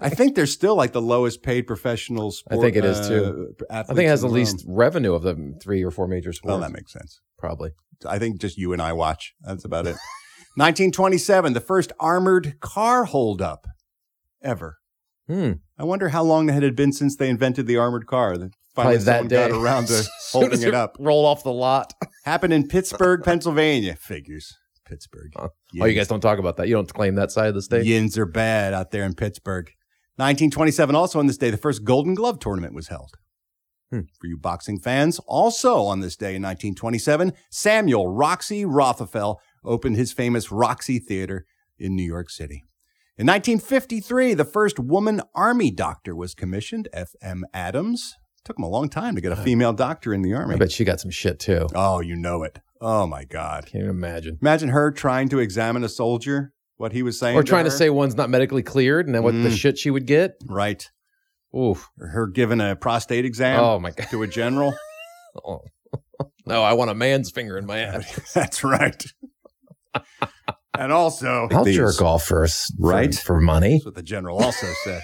[SPEAKER 2] I think they're still like the lowest paid professional
[SPEAKER 4] I think it is too.
[SPEAKER 2] uh,
[SPEAKER 4] I think it has the least
[SPEAKER 2] world.
[SPEAKER 4] revenue of the three or four major sports.
[SPEAKER 2] Well, that makes sense.
[SPEAKER 4] Probably.
[SPEAKER 2] I think just you and I watch. That's about it. 1927, the first armored car holdup ever.
[SPEAKER 4] Hmm.
[SPEAKER 2] I wonder how long it had been since they invented the armored car. Finally
[SPEAKER 4] that day.
[SPEAKER 2] got around to holding
[SPEAKER 4] as
[SPEAKER 2] it up.
[SPEAKER 4] Roll off the lot.
[SPEAKER 2] Happened in Pittsburgh, Pennsylvania. Figures. Pittsburgh.
[SPEAKER 4] Oh, you guys don't talk about that. You don't claim that side of the state.
[SPEAKER 2] Yins are bad out there in Pittsburgh. 1927, also on this day, the first Golden Glove tournament was held.
[SPEAKER 4] Hmm.
[SPEAKER 2] For you boxing fans, also on this day in 1927, Samuel Roxy Rothafel opened his famous Roxy Theater in New York City. In 1953, the first woman army doctor was commissioned, F.M. Adams. Took him a long time to get a female doctor in the army.
[SPEAKER 4] I bet she got some shit too.
[SPEAKER 2] Oh, you know it. Oh my God.
[SPEAKER 4] Can't even imagine.
[SPEAKER 2] Imagine her trying to examine a soldier, what he was saying.
[SPEAKER 4] Or trying to
[SPEAKER 2] her.
[SPEAKER 4] say one's not medically cleared and then what the
[SPEAKER 2] Mm.
[SPEAKER 4] shit she would get.
[SPEAKER 2] Right.
[SPEAKER 4] Oof.
[SPEAKER 2] Her giving a prostate exam
[SPEAKER 4] Oh my god.
[SPEAKER 2] to a general.
[SPEAKER 4] Oh. No, I want a man's finger in my ass.
[SPEAKER 2] That's right. and also,
[SPEAKER 4] I'll jerk off first,
[SPEAKER 2] Right?
[SPEAKER 4] For, for money.
[SPEAKER 2] That's what the general also said.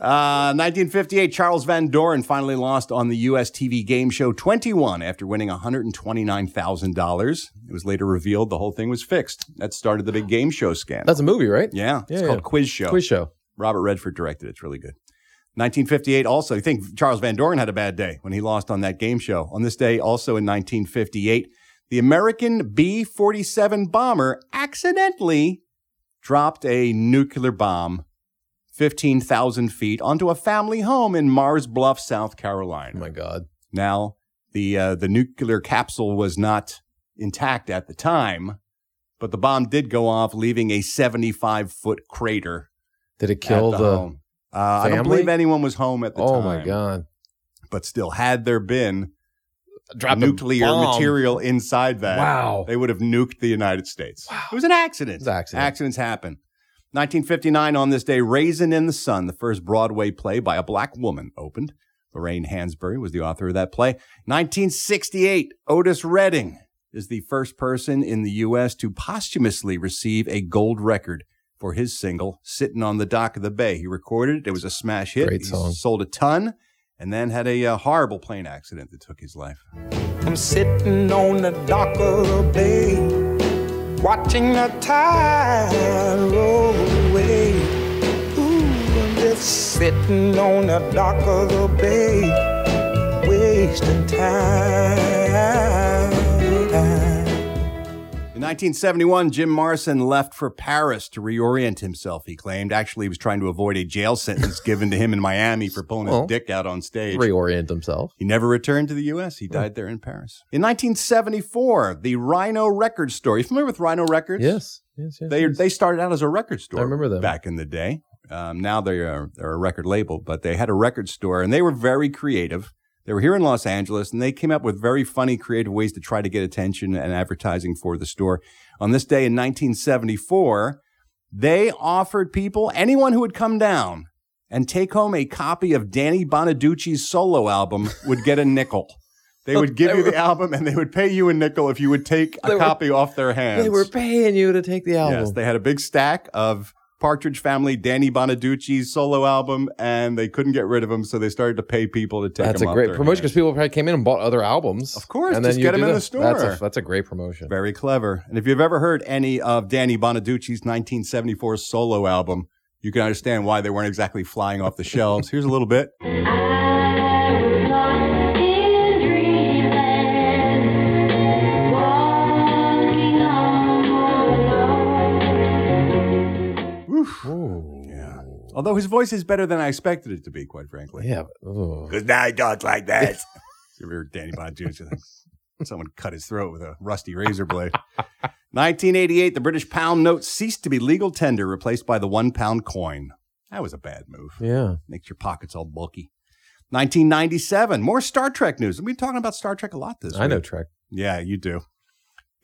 [SPEAKER 2] Uh, 1958, Charles Van Doren finally lost on the U.S. TV game show 21 after winning $129,000. It was later revealed the whole thing was fixed. That started the big game show scandal.
[SPEAKER 4] That's a movie, right?
[SPEAKER 2] yeah, it's
[SPEAKER 4] Yeah,
[SPEAKER 2] called. Quiz Show.
[SPEAKER 4] Quiz show.
[SPEAKER 2] Robert Redford directed it. It's really good. 1958 also, I think Charles Van Doren had a bad day when he lost on that game show. On this day, also in 1958, the American B 47 bomber accidentally dropped a nuclear bomb 15,000 feet onto a family home in Mars Bluff, South Carolina.
[SPEAKER 4] Oh my god.
[SPEAKER 2] Now, the, uh, the nuclear capsule was not intact at the time, but the bomb did go off, leaving a 75 foot crater
[SPEAKER 4] Did it kill
[SPEAKER 2] at
[SPEAKER 4] the,
[SPEAKER 2] the, home. Uh, I don't believe anyone was home at the
[SPEAKER 4] Oh
[SPEAKER 2] time.
[SPEAKER 4] Oh my god.
[SPEAKER 2] But still, had there been
[SPEAKER 4] Dropped a
[SPEAKER 2] nuclear material inside that,
[SPEAKER 4] Wow.
[SPEAKER 2] they would have nuked the United States. It was an accident.
[SPEAKER 4] It was an accident.
[SPEAKER 2] Accidents happen. 1959, on this day, Raisin in the Sun, the first Broadway play by a black woman, opened. Lorraine Hansberry was the author of that play. 1968, Otis Redding is the first person in the U.S. to posthumously receive a gold record for his single, Sitting on the Dock of the Bay. He recorded it. It was a smash hit.
[SPEAKER 4] Great
[SPEAKER 2] He
[SPEAKER 4] song.
[SPEAKER 2] sold a ton and then had a uh, horrible plane accident that took his life.
[SPEAKER 13] I'm sitting on the dock of the bay, watching the tide roll away. Ooh, I'm just sitting on the dock of the bay, wasting time.
[SPEAKER 2] In 1971, Jim Morrison left for Paris to reorient himself, he claimed. Actually, he was trying to avoid a jail sentence given to him in Miami for pulling his dick out on stage.
[SPEAKER 4] Reorient himself.
[SPEAKER 2] He never returned to the U.S. He died there in Paris. In 1974, the Rhino Record Store. You familiar with Rhino Records?
[SPEAKER 4] Yes. Yes, yes,
[SPEAKER 2] They,
[SPEAKER 4] yes.
[SPEAKER 2] they started out as a record store.
[SPEAKER 4] I remember them.
[SPEAKER 2] back in the day. Um, now they are they're a record label, but they had a record store and they were very creative. They were here in Los Angeles and they came up with very funny, creative ways to try to get attention and advertising for the store. On this day in 1974, they offered people, anyone who would come down and take home a copy of Danny Bonaduce's solo album would get a nickel. They would give you the album and they would pay you a nickel if you would take a
[SPEAKER 4] They were-
[SPEAKER 2] copy off their hands.
[SPEAKER 4] They were paying you to take the album.
[SPEAKER 2] Yes, they had a big stack of Partridge Family, Danny Bonaduce's solo album, and they couldn't get rid of them, so they started to pay people to take
[SPEAKER 4] That's
[SPEAKER 2] them
[SPEAKER 4] a great promotion because people probably came in and bought other albums. Of
[SPEAKER 2] course,
[SPEAKER 4] and
[SPEAKER 2] just
[SPEAKER 4] you
[SPEAKER 2] get 'em
[SPEAKER 4] do
[SPEAKER 2] in the.
[SPEAKER 4] That's
[SPEAKER 2] store.
[SPEAKER 4] a, that's a great promotion.
[SPEAKER 2] Very clever. And if you've ever heard any of Danny Bonaduce's 1974 solo album, you can understand why they weren't exactly flying off the shelves. Here's a little bit. Although his voice is better than I expected it to be, quite frankly.
[SPEAKER 4] Yeah. Because
[SPEAKER 2] Because now he talks like that. you ever heard Danny Bonaduce? Someone cut his throat with a rusty razor blade. 1988, the British pound note ceased to be legal tender, replaced by the one pound coin. That was a bad move.
[SPEAKER 4] Yeah.
[SPEAKER 2] Makes your pockets all bulky. 1997, more Star Trek news. We've been talking about Star Trek a lot this
[SPEAKER 4] I know. Trek.
[SPEAKER 2] Yeah, you do.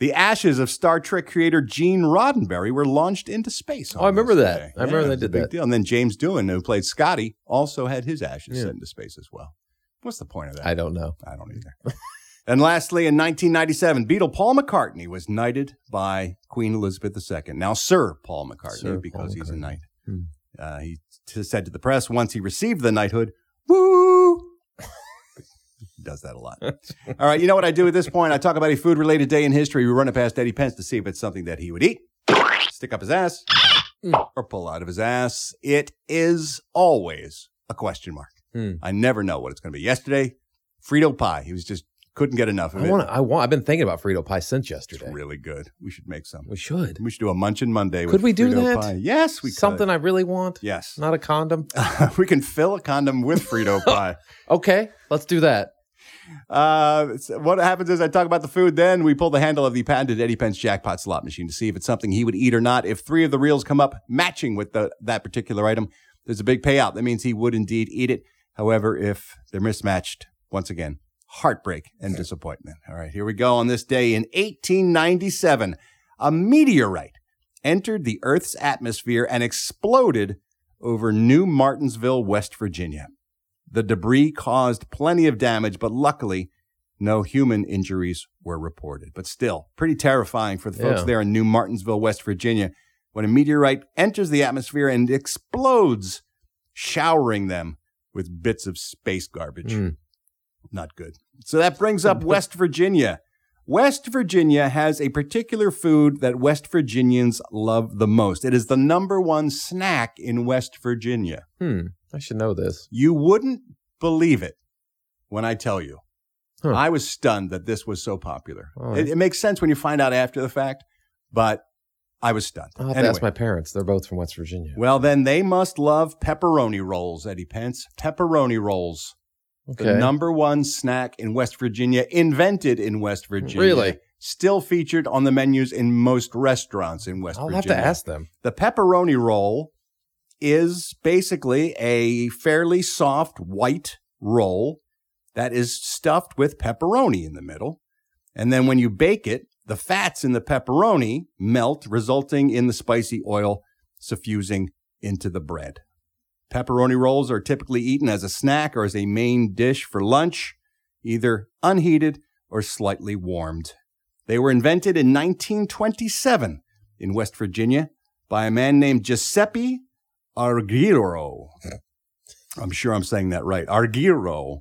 [SPEAKER 2] The ashes of Star Trek creator Gene Roddenberry were launched into space.
[SPEAKER 4] Oh, I remember that.
[SPEAKER 2] day.
[SPEAKER 4] I remember
[SPEAKER 2] Yeah,
[SPEAKER 4] they did
[SPEAKER 2] big
[SPEAKER 4] that.
[SPEAKER 2] Deal. And then James Doohan, who played Scotty, also had his ashes
[SPEAKER 4] Yeah.
[SPEAKER 2] sent into space as well. What's the point of that?
[SPEAKER 4] I don't know.
[SPEAKER 2] I don't either. and lastly, in 1997, Beatle Paul McCartney was knighted by Queen Elizabeth II. Now, Sir Paul McCartney,
[SPEAKER 4] Sir Paul
[SPEAKER 2] because he's a knight.
[SPEAKER 4] Hmm.
[SPEAKER 2] Uh, he t- said to the press once he received the knighthood, "Woo!" Does that a lot. All right, you know what I do at this point? I talk about a food-related day in history. We run it past Eddie Pence to see if it's something that he would eat, stick up his ass, or pull out of his ass. It is always a question mark.
[SPEAKER 4] Hmm.
[SPEAKER 2] I never know what it's going to be. Yesterday, Frito pie. He was just couldn't get enough of
[SPEAKER 4] I
[SPEAKER 2] it.
[SPEAKER 4] want. I want. I've been thinking about Frito pie since yesterday.
[SPEAKER 2] It's really good. We should make some.
[SPEAKER 4] We should.
[SPEAKER 2] We should do a Munchin Monday.
[SPEAKER 4] Could
[SPEAKER 2] with
[SPEAKER 4] we do
[SPEAKER 2] Frito
[SPEAKER 4] that?
[SPEAKER 2] Pie. Yes, we
[SPEAKER 4] Something
[SPEAKER 2] could.
[SPEAKER 4] I really want.
[SPEAKER 2] Yes,
[SPEAKER 4] Not a condom.
[SPEAKER 2] we can fill a condom with Frito pie.
[SPEAKER 4] Okay, let's do that.
[SPEAKER 2] Uh, what happens is I talk about the food, then we pull the handle of the patented Eddie Pence jackpot slot machine to see if it's something he would eat or not. If three of the reels come up matching with the, that particular item, there's a big payout. That means he would indeed eat it. However, if they're mismatched, once again, heartbreak and disappointment. All right, here we go. On this day in 1897, a meteorite entered the Earth's atmosphere and exploded over New Martinsville, West Virginia. The debris caused plenty of damage, but luckily, no human injuries were reported. But still, pretty terrifying for the folks
[SPEAKER 4] Yeah.
[SPEAKER 2] there in New Martinsville, West Virginia, when a meteorite enters the atmosphere and explodes, showering them with bits of space garbage.
[SPEAKER 4] Mm.
[SPEAKER 2] Not good. So that brings up West Virginia. West Virginia has a particular food that West Virginians love the most. It is the number one snack in West Virginia.
[SPEAKER 4] Hmm. I should know this.
[SPEAKER 2] You wouldn't believe it when I tell you.
[SPEAKER 4] Huh.
[SPEAKER 2] I was stunned that this was so popular.
[SPEAKER 4] All
[SPEAKER 2] It, it makes sense when you find out after the fact, but I was stunned.
[SPEAKER 4] I'll
[SPEAKER 2] Anyway,
[SPEAKER 4] ask my parents. They're both from West Virginia.
[SPEAKER 2] well, then they must love pepperoni rolls, Eddie Pence. Pepperoni rolls.
[SPEAKER 4] Okay.
[SPEAKER 2] The number one snack in West Virginia, invented in West Virginia.
[SPEAKER 4] Really?
[SPEAKER 2] Still featured on the menus in most restaurants in West Virginia.
[SPEAKER 4] I'll have to ask them.
[SPEAKER 2] The pepperoni roll is basically a fairly soft white roll that is stuffed with pepperoni in the middle. And then when you bake it, the fats in the pepperoni melt, resulting in the spicy oil suffusing into the bread. Pepperoni rolls are typically eaten as a snack or as a main dish for lunch, either unheated or slightly warmed. They were invented in 1927 in West Virginia by a man named Giuseppe Argiro. I'm sure I'm saying that right. Argiro.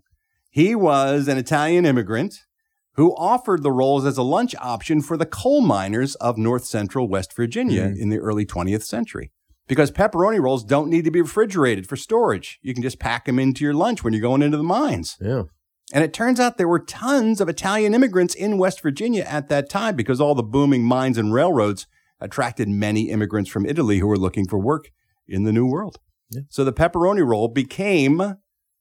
[SPEAKER 2] He was an Italian immigrant who offered the rolls as a lunch option for the coal miners of north central West Virginia
[SPEAKER 4] Mhm.
[SPEAKER 2] in the early 20th century. Because pepperoni rolls don't need to be refrigerated for storage. You can just pack them into your lunch when you're going into the mines.
[SPEAKER 4] Yeah.
[SPEAKER 2] And it turns out there were tons of Italian immigrants in West Virginia at that time because all the booming mines and railroads attracted many immigrants from Italy who were looking for work in the New World. So the pepperoni roll became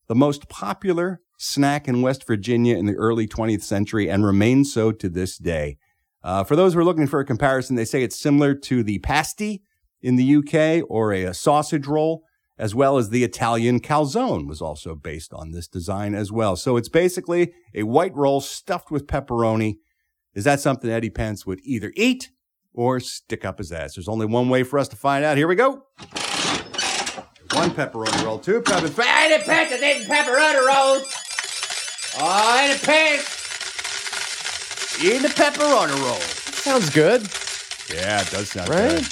[SPEAKER 2] the most popular snack in West Virginia in the early 20th century and remains so to this day. Uh, for those who are looking for a comparison, they say it's similar to the pasty in the UK or a, a sausage roll, as well as the Italian calzone was also based on this design as well. So it's basically a white roll stuffed with pepperoni. Is that something Eddie Pence would either eat or stick up his ass? There's only one way for us to find out. Here we go. One pepperoni roll, two pepperoni.
[SPEAKER 5] I ain't a eating pepperoni rolls. Oh, I ain't a.
[SPEAKER 2] Eating a pepperoni roll.
[SPEAKER 4] Sounds good.
[SPEAKER 2] Yeah, it does sound
[SPEAKER 4] Right?
[SPEAKER 2] good.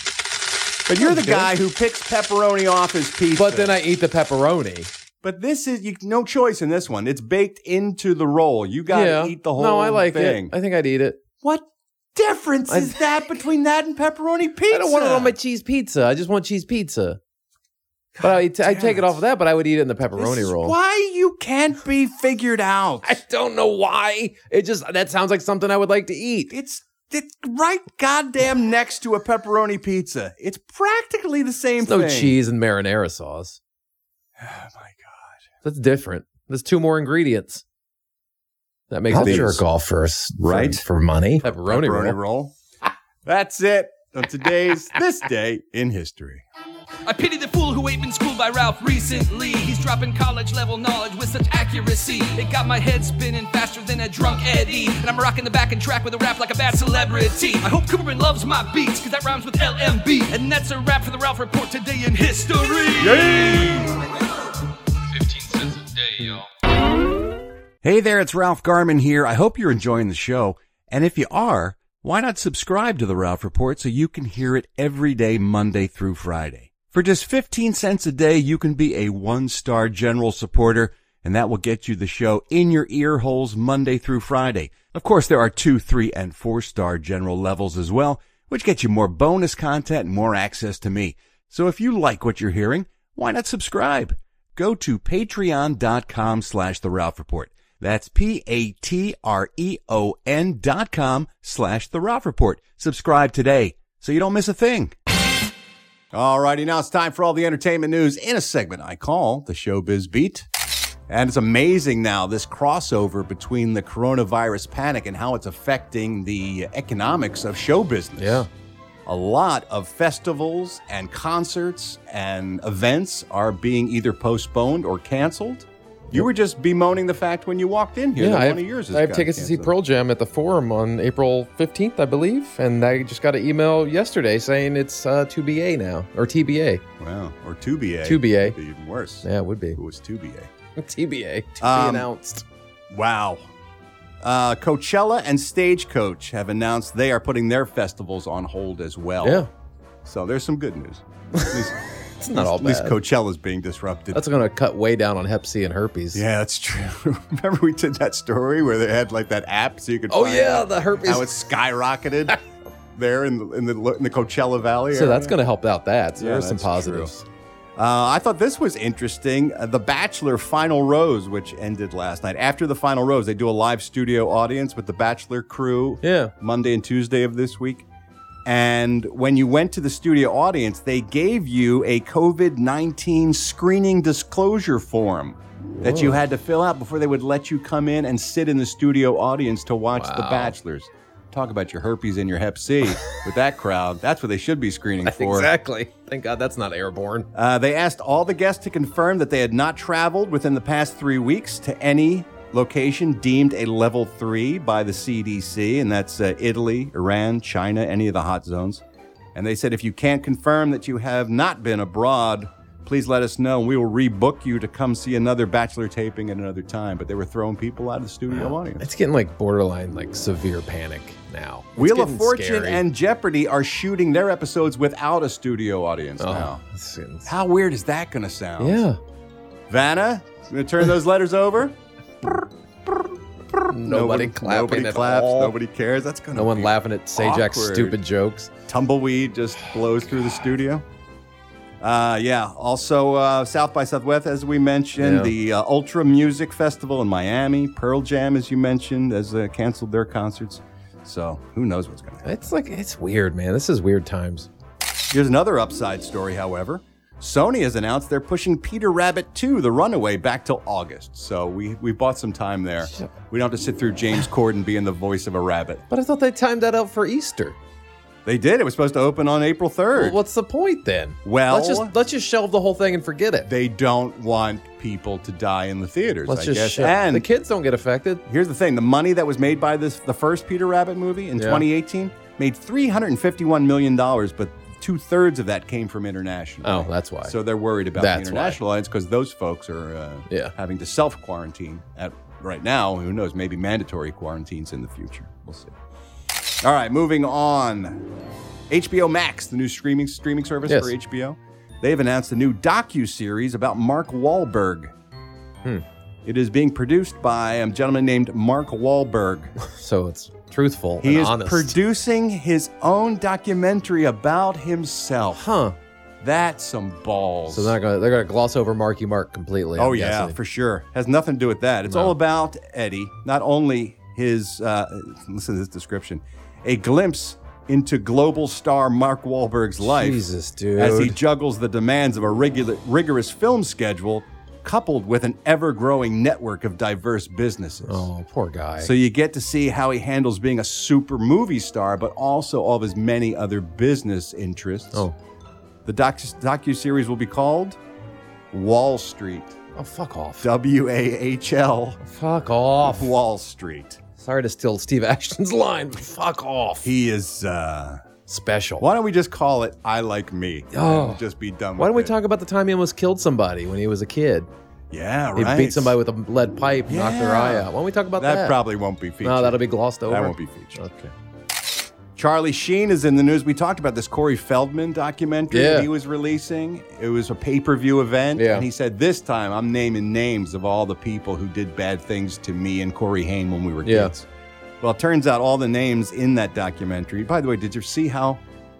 [SPEAKER 2] But you're the guy who picks pepperoni off his pizza.
[SPEAKER 4] But then I eat the pepperoni.
[SPEAKER 2] But this is you, no choice in this one. It's baked into the roll. You got to
[SPEAKER 4] yeah.
[SPEAKER 2] eat the whole
[SPEAKER 4] No, I like
[SPEAKER 2] thing.
[SPEAKER 4] it. I think I'd eat it.
[SPEAKER 2] What difference
[SPEAKER 4] I-
[SPEAKER 2] is that between that and pepperoni pizza?
[SPEAKER 4] I don't want it on my cheese pizza. I just want cheese pizza. But I, I take it off of that, but I would eat it in the pepperoni
[SPEAKER 2] This is
[SPEAKER 4] roll.
[SPEAKER 2] Why you can't be figured out?
[SPEAKER 4] I don't know why. It just that sounds like something I would like to eat.
[SPEAKER 2] It's it's right goddamn next to a pepperoni pizza. It's practically the same
[SPEAKER 4] There's no cheese and marinara sauce.
[SPEAKER 2] Oh my god.
[SPEAKER 4] That's different. There's two more ingredients. That makes
[SPEAKER 14] I'll
[SPEAKER 4] it
[SPEAKER 14] jerk off for, s- for-
[SPEAKER 2] Right?
[SPEAKER 14] for money.
[SPEAKER 4] pepperoni,
[SPEAKER 2] Pepperoni
[SPEAKER 4] roll.
[SPEAKER 2] roll. That's it on today's this day in history.
[SPEAKER 12] I pity the fool who ain't been schooled by Ralph recently. He's dropping college level knowledge with such accuracy. It got my head spinning faster than a drunk Eddie. And I'm rocking the back and track with a rap like a bad celebrity. I hope Cooperman loves my beats, cause that rhymes with LMB. And that's a wrap for the Ralph Report today in history. 15 cents a day, y'all.
[SPEAKER 2] Hey there, it's Ralph Garman here. I hope you're enjoying the show. And if you are, why not subscribe to the Ralph Report so you can hear it every day, Monday through Friday? For just 15 cents a day, you can be a one-star general supporter, and that will get you the show in your ear holes Monday through Friday. Of course, there are two, three, and four-star general levels as well, which get you more bonus content and more access to me. So if you like what you're hearing, why not subscribe? Go to patreon.com slash the Ralph Report. That's P-A-T-R-E-O-N dot com slash the Ralph Report. Subscribe today so you don't miss a thing. Alrighty, now it's time for all the entertainment news in a segment I call the Showbiz Beat. And it's amazing now, this crossover between the coronavirus panic and how it's affecting the economics of show business.
[SPEAKER 4] Yeah.
[SPEAKER 2] A lot of festivals and concerts and events are being either postponed or canceled. You were just bemoaning the fact when you walked in here
[SPEAKER 4] Yeah,
[SPEAKER 2] that
[SPEAKER 4] I
[SPEAKER 2] one
[SPEAKER 4] have,
[SPEAKER 2] of yours is
[SPEAKER 4] I have tickets to see. Pearl Jam at the Forum on April 15th, I believe, and I just got an email yesterday saying it's uh, 2BA now, or TBA.
[SPEAKER 2] Wow, or 2BA.
[SPEAKER 4] 2BA.
[SPEAKER 2] Be even worse.
[SPEAKER 4] Yeah, it would be.
[SPEAKER 2] It was 2BA.
[SPEAKER 4] TBA. To be
[SPEAKER 2] Um,
[SPEAKER 4] announced.
[SPEAKER 2] Wow. Uh, Coachella and Stagecoach have announced they are putting their festivals on hold as well.
[SPEAKER 4] Yeah.
[SPEAKER 2] So there's some good news.
[SPEAKER 4] It's not all
[SPEAKER 2] at least
[SPEAKER 4] bad.
[SPEAKER 2] Coachella's being disrupted.
[SPEAKER 4] That's going to cut way down on Hep C and herpes.
[SPEAKER 2] yeah, that's true. Remember we did that story where they had like that app so you could
[SPEAKER 4] Oh,
[SPEAKER 2] find
[SPEAKER 4] yeah,
[SPEAKER 2] out
[SPEAKER 4] the herpes.
[SPEAKER 2] how it skyrocketed there in the, in the in the Coachella Valley.
[SPEAKER 4] So that's going to help out that. So
[SPEAKER 2] Yeah,
[SPEAKER 4] there's some
[SPEAKER 2] true.
[SPEAKER 4] positives.
[SPEAKER 2] Uh, I thought this was interesting. Uh, the Bachelor Final Rose, which ended last night. After the Final Rose, they do a live studio audience with the Bachelor crew.
[SPEAKER 4] Yeah.
[SPEAKER 2] Monday and Tuesday of this week. And when you went to the studio audience, they gave you a COVID 19 screening disclosure form that you had to fill out before they would let you come in and sit in the studio audience to watch The
[SPEAKER 4] Wow.
[SPEAKER 2] Bachelors. Talk about your herpes and your hep C with that crowd. That's what they should be screening for.
[SPEAKER 4] Exactly. Thank God that's not airborne.
[SPEAKER 2] Uh, they asked all the guests to confirm that they had not traveled within the past three weeks to any location deemed a level three by the CDC, and that's uh, Italy, Iran, China, any of the hot zones. And they said if you can't confirm that you have not been abroad, please let us know and we will rebook you to come see another Bachelor taping at another time. But they were throwing people out of the studio audience.
[SPEAKER 4] It's getting like borderline like severe panic now. It's
[SPEAKER 2] Wheel of Fortune
[SPEAKER 4] scary.
[SPEAKER 2] and Jeopardy are shooting their episodes without a studio audience
[SPEAKER 4] Oh,
[SPEAKER 2] now.
[SPEAKER 4] it's- it's-
[SPEAKER 2] How weird is that going to sound?
[SPEAKER 4] yeah.
[SPEAKER 2] Vanna, you going to turn those letters over?
[SPEAKER 4] Nobody clapping
[SPEAKER 2] Nobody
[SPEAKER 4] at
[SPEAKER 2] claps.
[SPEAKER 4] all.
[SPEAKER 2] Nobody cares. That's to
[SPEAKER 4] No one laughing at Sajak's
[SPEAKER 2] awkward.
[SPEAKER 4] stupid jokes.
[SPEAKER 2] Tumbleweed just blows through the studio. Uh, yeah. Also, uh, South by Southwest, as we mentioned,
[SPEAKER 4] Yeah.
[SPEAKER 2] the uh, Ultra Music Festival in Miami, Pearl Jam, as you mentioned, has uh, canceled their concerts. So who knows what's going to happen?
[SPEAKER 4] It's like it's weird, man. This is weird times.
[SPEAKER 2] Here's another upside story, however. Sony has announced they're pushing Peter Rabbit 2, The Runaway, back till August. So we, we bought some time there. We don't have to sit through James Corden being the voice of a rabbit.
[SPEAKER 4] But I thought they timed that out for Easter.
[SPEAKER 2] They did. It was supposed to open on April 3rd.
[SPEAKER 4] Well, what's the point then?
[SPEAKER 2] Well,
[SPEAKER 4] let's just let's just shelve the whole thing and forget it.
[SPEAKER 2] they don't want people to die in the theaters,
[SPEAKER 4] Let's
[SPEAKER 2] I
[SPEAKER 4] just
[SPEAKER 2] guess.
[SPEAKER 4] shel-
[SPEAKER 2] and
[SPEAKER 4] the kids don't get affected.
[SPEAKER 2] here's the thing: the money that was made by this, the first Peter Rabbit movie in
[SPEAKER 4] Yeah.
[SPEAKER 2] 2018, made 351 million dollars, but two thirds of that came from international.
[SPEAKER 4] Oh, that's why.
[SPEAKER 2] So they're worried about
[SPEAKER 4] That's
[SPEAKER 2] the international audience because those folks are uh,
[SPEAKER 4] Yeah.
[SPEAKER 2] having to self quarantine at right now. Who knows? Maybe mandatory quarantines in the future. We'll see. All right, moving on. HBO Max, the new streaming streaming service
[SPEAKER 4] Yes.
[SPEAKER 2] for HBO, they've announced a new docu series about Mark Wahlberg.
[SPEAKER 4] Hmm.
[SPEAKER 2] It is being produced by a gentleman named Mark Wahlberg.
[SPEAKER 4] So it's truthful
[SPEAKER 2] He is
[SPEAKER 4] honest.
[SPEAKER 2] producing his own documentary about himself.
[SPEAKER 4] huh.
[SPEAKER 2] That's some balls.
[SPEAKER 4] So they're not gonna they're gonna gloss over Marky Mark completely. I'm
[SPEAKER 2] Oh yeah,
[SPEAKER 4] guessing.
[SPEAKER 2] for sure. Has nothing to do with that. It's
[SPEAKER 4] No.
[SPEAKER 2] all about Eddie. Not only his uh, listen to this description, a glimpse into global star Mark Wahlberg's life
[SPEAKER 4] Jesus, dude.
[SPEAKER 2] as he juggles the demands of a regular, rigorous film schedule, coupled with an ever-growing network of diverse businesses.
[SPEAKER 4] oh, poor guy.
[SPEAKER 2] So you get to see how he handles being a super movie star, but also all of his many other business interests.
[SPEAKER 4] oh,
[SPEAKER 2] The doc docu series will be called Wahl Street.
[SPEAKER 4] oh, fuck off.
[SPEAKER 2] W A H L
[SPEAKER 4] Fuck off.
[SPEAKER 2] Wahl Street.
[SPEAKER 4] Sorry to steal Steve Ashton's line, but fuck off.
[SPEAKER 2] He is uh
[SPEAKER 4] Special.
[SPEAKER 2] why don't we just call it I like me?
[SPEAKER 4] Oh.
[SPEAKER 2] and just be done
[SPEAKER 4] Why don't we
[SPEAKER 2] it.
[SPEAKER 4] talk about the time he almost killed somebody when he was a kid?
[SPEAKER 2] Yeah, right.
[SPEAKER 4] He beat somebody with a lead pipe, knocked their eye out. Why don't we talk about that?
[SPEAKER 2] that probably won't be featured.
[SPEAKER 4] No, that'll be glossed over.
[SPEAKER 2] That won't be featured.
[SPEAKER 4] Okay.
[SPEAKER 2] Charlie Sheen is in the news. We talked about this Corey Feldman documentary
[SPEAKER 4] Yeah.
[SPEAKER 2] that he was releasing. It was a pay per view event.
[SPEAKER 4] Yeah.
[SPEAKER 2] And he said, This time I'm naming names of all the people who did bad things to me and Corey Haim when we were
[SPEAKER 4] Yeah.
[SPEAKER 2] kids. Well, it turns out all the names in that documentary. By the way, did you see how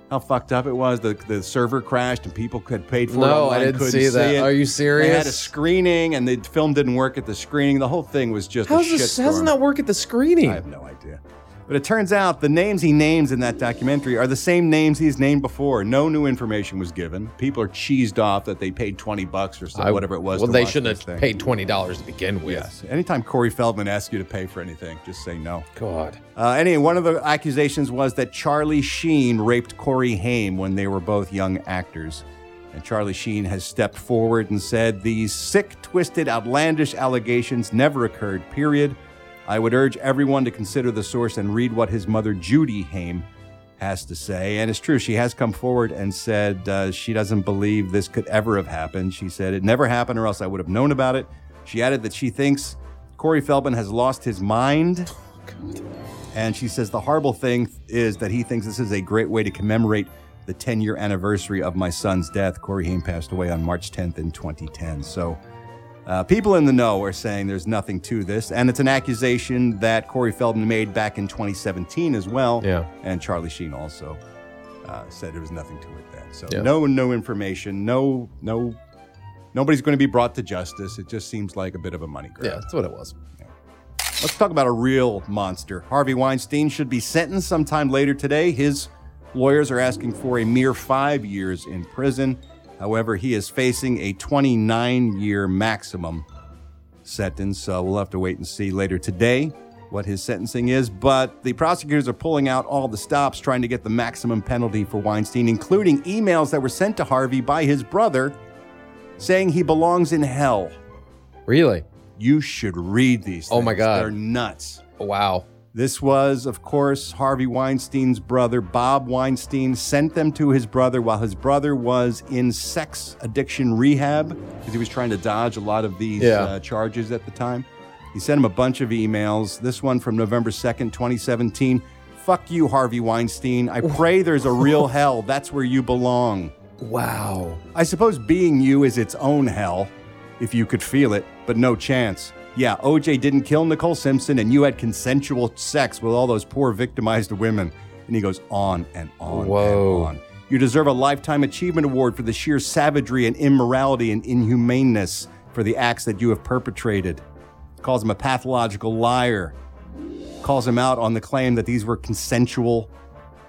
[SPEAKER 2] how fucked up it was? The the server crashed and people had paid for it.
[SPEAKER 4] No,
[SPEAKER 2] online,
[SPEAKER 4] I didn't
[SPEAKER 2] couldn't
[SPEAKER 4] see that.
[SPEAKER 2] it.
[SPEAKER 4] Are you serious?
[SPEAKER 2] They had a screening and the film didn't work at the screening. The whole thing was just
[SPEAKER 4] How's
[SPEAKER 2] a
[SPEAKER 4] this?
[SPEAKER 2] shitstorm.
[SPEAKER 4] How does not that work at the screening?
[SPEAKER 2] I have no idea. But it turns out the names he names in that documentary are the same names he's named before. No new information was given. People are cheesed off that they paid 20 bucks or so,
[SPEAKER 4] I-
[SPEAKER 2] whatever it was.
[SPEAKER 4] Well, they shouldn't have
[SPEAKER 2] thing.
[SPEAKER 4] paid twenty dollars to begin with.
[SPEAKER 2] Yes. Anytime Corey Feldman asks you to pay for anything, just say no.
[SPEAKER 4] God.
[SPEAKER 2] Uh, anyway, one of the accusations was that Charlie Sheen raped Corey Haim when they were both young actors. And Charlie Sheen has stepped forward and said these sick, twisted, outlandish allegations never occurred, period. I would urge everyone to consider the source and read what his mother, Judy Haim, has to say. And it's true, she has come forward and said uh, she doesn't believe this could ever have happened. She said it never happened, or else I would have known about it. She added that she thinks Corey Feldman has lost his mind. And she says the horrible thing is that he thinks this is a great way to commemorate the 10 year anniversary of my son's death. Corey Haim passed away on March 10th in 2010. So uh, people in the know are saying there's nothing to this. And it's an accusation that Corey Feldman made back in 2017 as well.
[SPEAKER 4] Yeah.
[SPEAKER 2] And Charlie Sheen also uh, said there was nothing to it then. So
[SPEAKER 4] Yeah.
[SPEAKER 2] no, no information, no, no, nobody's going to be brought to justice. It just seems like a bit of a money grab.
[SPEAKER 4] Yeah, that's what it was.
[SPEAKER 2] Let's talk about a real monster. Harvey Weinstein should be sentenced sometime later today. His lawyers are asking for a mere five years in prison. However, he is facing a 29 year maximum sentence. So we'll have to wait and see later today what his sentencing is. But the prosecutors are pulling out all the stops trying to get the maximum penalty for Weinstein, including emails that were sent to Harvey by his brother saying he belongs in hell.
[SPEAKER 4] Really?
[SPEAKER 2] You should read these.
[SPEAKER 4] Oh my. God.
[SPEAKER 2] They're nuts.
[SPEAKER 4] Wow.
[SPEAKER 2] This was, of course, Harvey Weinstein's brother, Bob Weinstein, sent them to his brother while his brother was in sex addiction rehab because he was trying to dodge a lot of these
[SPEAKER 4] Yeah.
[SPEAKER 2] uh, charges at the time. He sent him a bunch of emails. This one from November 2nd, 2017. Fuck you, Harvey Weinstein. I pray there's a real hell. That's where you belong.
[SPEAKER 4] Wow.
[SPEAKER 2] I suppose being you is its own hell, if you could feel it, but no chance. Yeah, OJ didn't kill Nicole Simpson, and you had consensual sex with all those poor victimized women. And he goes on and on
[SPEAKER 4] Whoa.
[SPEAKER 2] and on. You deserve a Lifetime Achievement Award for the sheer savagery and immorality and inhumaneness for the acts that you have perpetrated. Calls him a pathological liar. Calls him out on the claim that these were consensual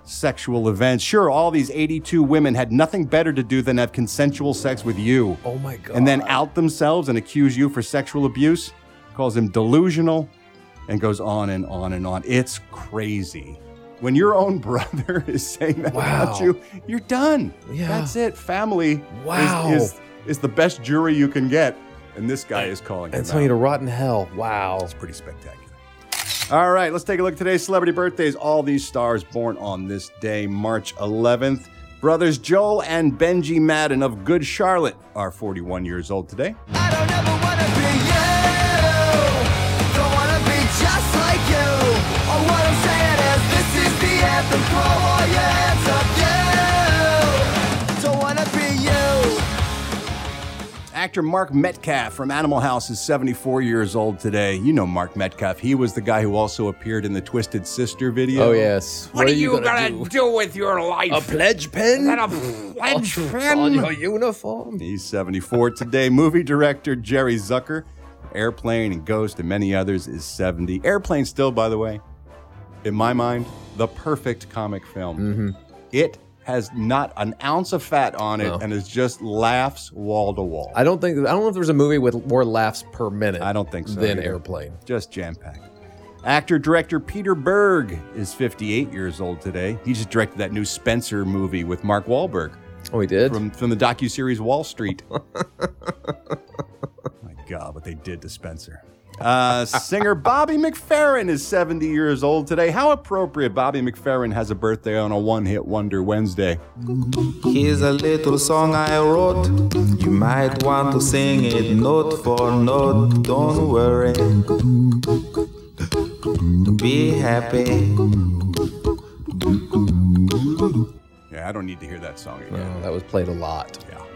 [SPEAKER 2] sexual events. Sure, all these 82 women had nothing better to do than have consensual sex with you.
[SPEAKER 4] Oh my God.
[SPEAKER 2] And then out themselves and accuse you for sexual abuse. Calls him delusional and goes on and on and on. It's crazy. When your own brother is saying that about you, you're done.
[SPEAKER 4] Yeah.
[SPEAKER 2] That's it. Family
[SPEAKER 4] Wow.
[SPEAKER 2] is, is, is the best jury you can get. And this guy is calling
[SPEAKER 4] it.
[SPEAKER 2] And
[SPEAKER 4] telling you to rot in hell. Wow.
[SPEAKER 2] It's pretty spectacular. All right, let's take a look at today's celebrity birthdays. All these stars born on this day, March 11th. Brothers Joel and Benji Madden of Good Charlotte are 41 years old today. Actor Mark Metcalf from Animal House is 74 years old today. You know Mark Metcalf. He was the guy who also appeared in the Twisted Sister video.
[SPEAKER 4] Oh, yes.
[SPEAKER 14] What, are you gonna, do? with your life?
[SPEAKER 4] A pledge pen?
[SPEAKER 14] Is that a pledge pen?
[SPEAKER 4] On your uniform?
[SPEAKER 2] He's 74 today. Movie director Jerry Zucker, Airplane and Ghost, and many others, is 70. Airplane, still, by the way, in my mind, the perfect comic film.
[SPEAKER 4] Mm-hmm.
[SPEAKER 2] It has not an ounce of fat on it
[SPEAKER 4] No.
[SPEAKER 2] and is just laughs wall to wall.
[SPEAKER 4] I don't think I don't know if there's a movie with more laughs per minute.
[SPEAKER 2] I don't think so.
[SPEAKER 4] Than
[SPEAKER 2] either.
[SPEAKER 4] Airplane.
[SPEAKER 2] Just jam packed. Actor director Peter Berg is 58 years old today. He just directed that new Spenser movie with Mark Wahlberg.
[SPEAKER 4] Oh, he did?
[SPEAKER 2] From, from the docuseries Wahl Street. My God, what they did to Spenser. Uh, singer Bobby McFerrin is 70 years old today. How appropriate Bobby McFerrin has a birthday on a one hit wonder Wednesday.
[SPEAKER 15] Here's a little song I wrote. You might want to sing it note for note. Don't worry. Be happy.
[SPEAKER 2] Yeah, I don't need to hear that song again.
[SPEAKER 4] No, that was played a lot.
[SPEAKER 2] Yeah.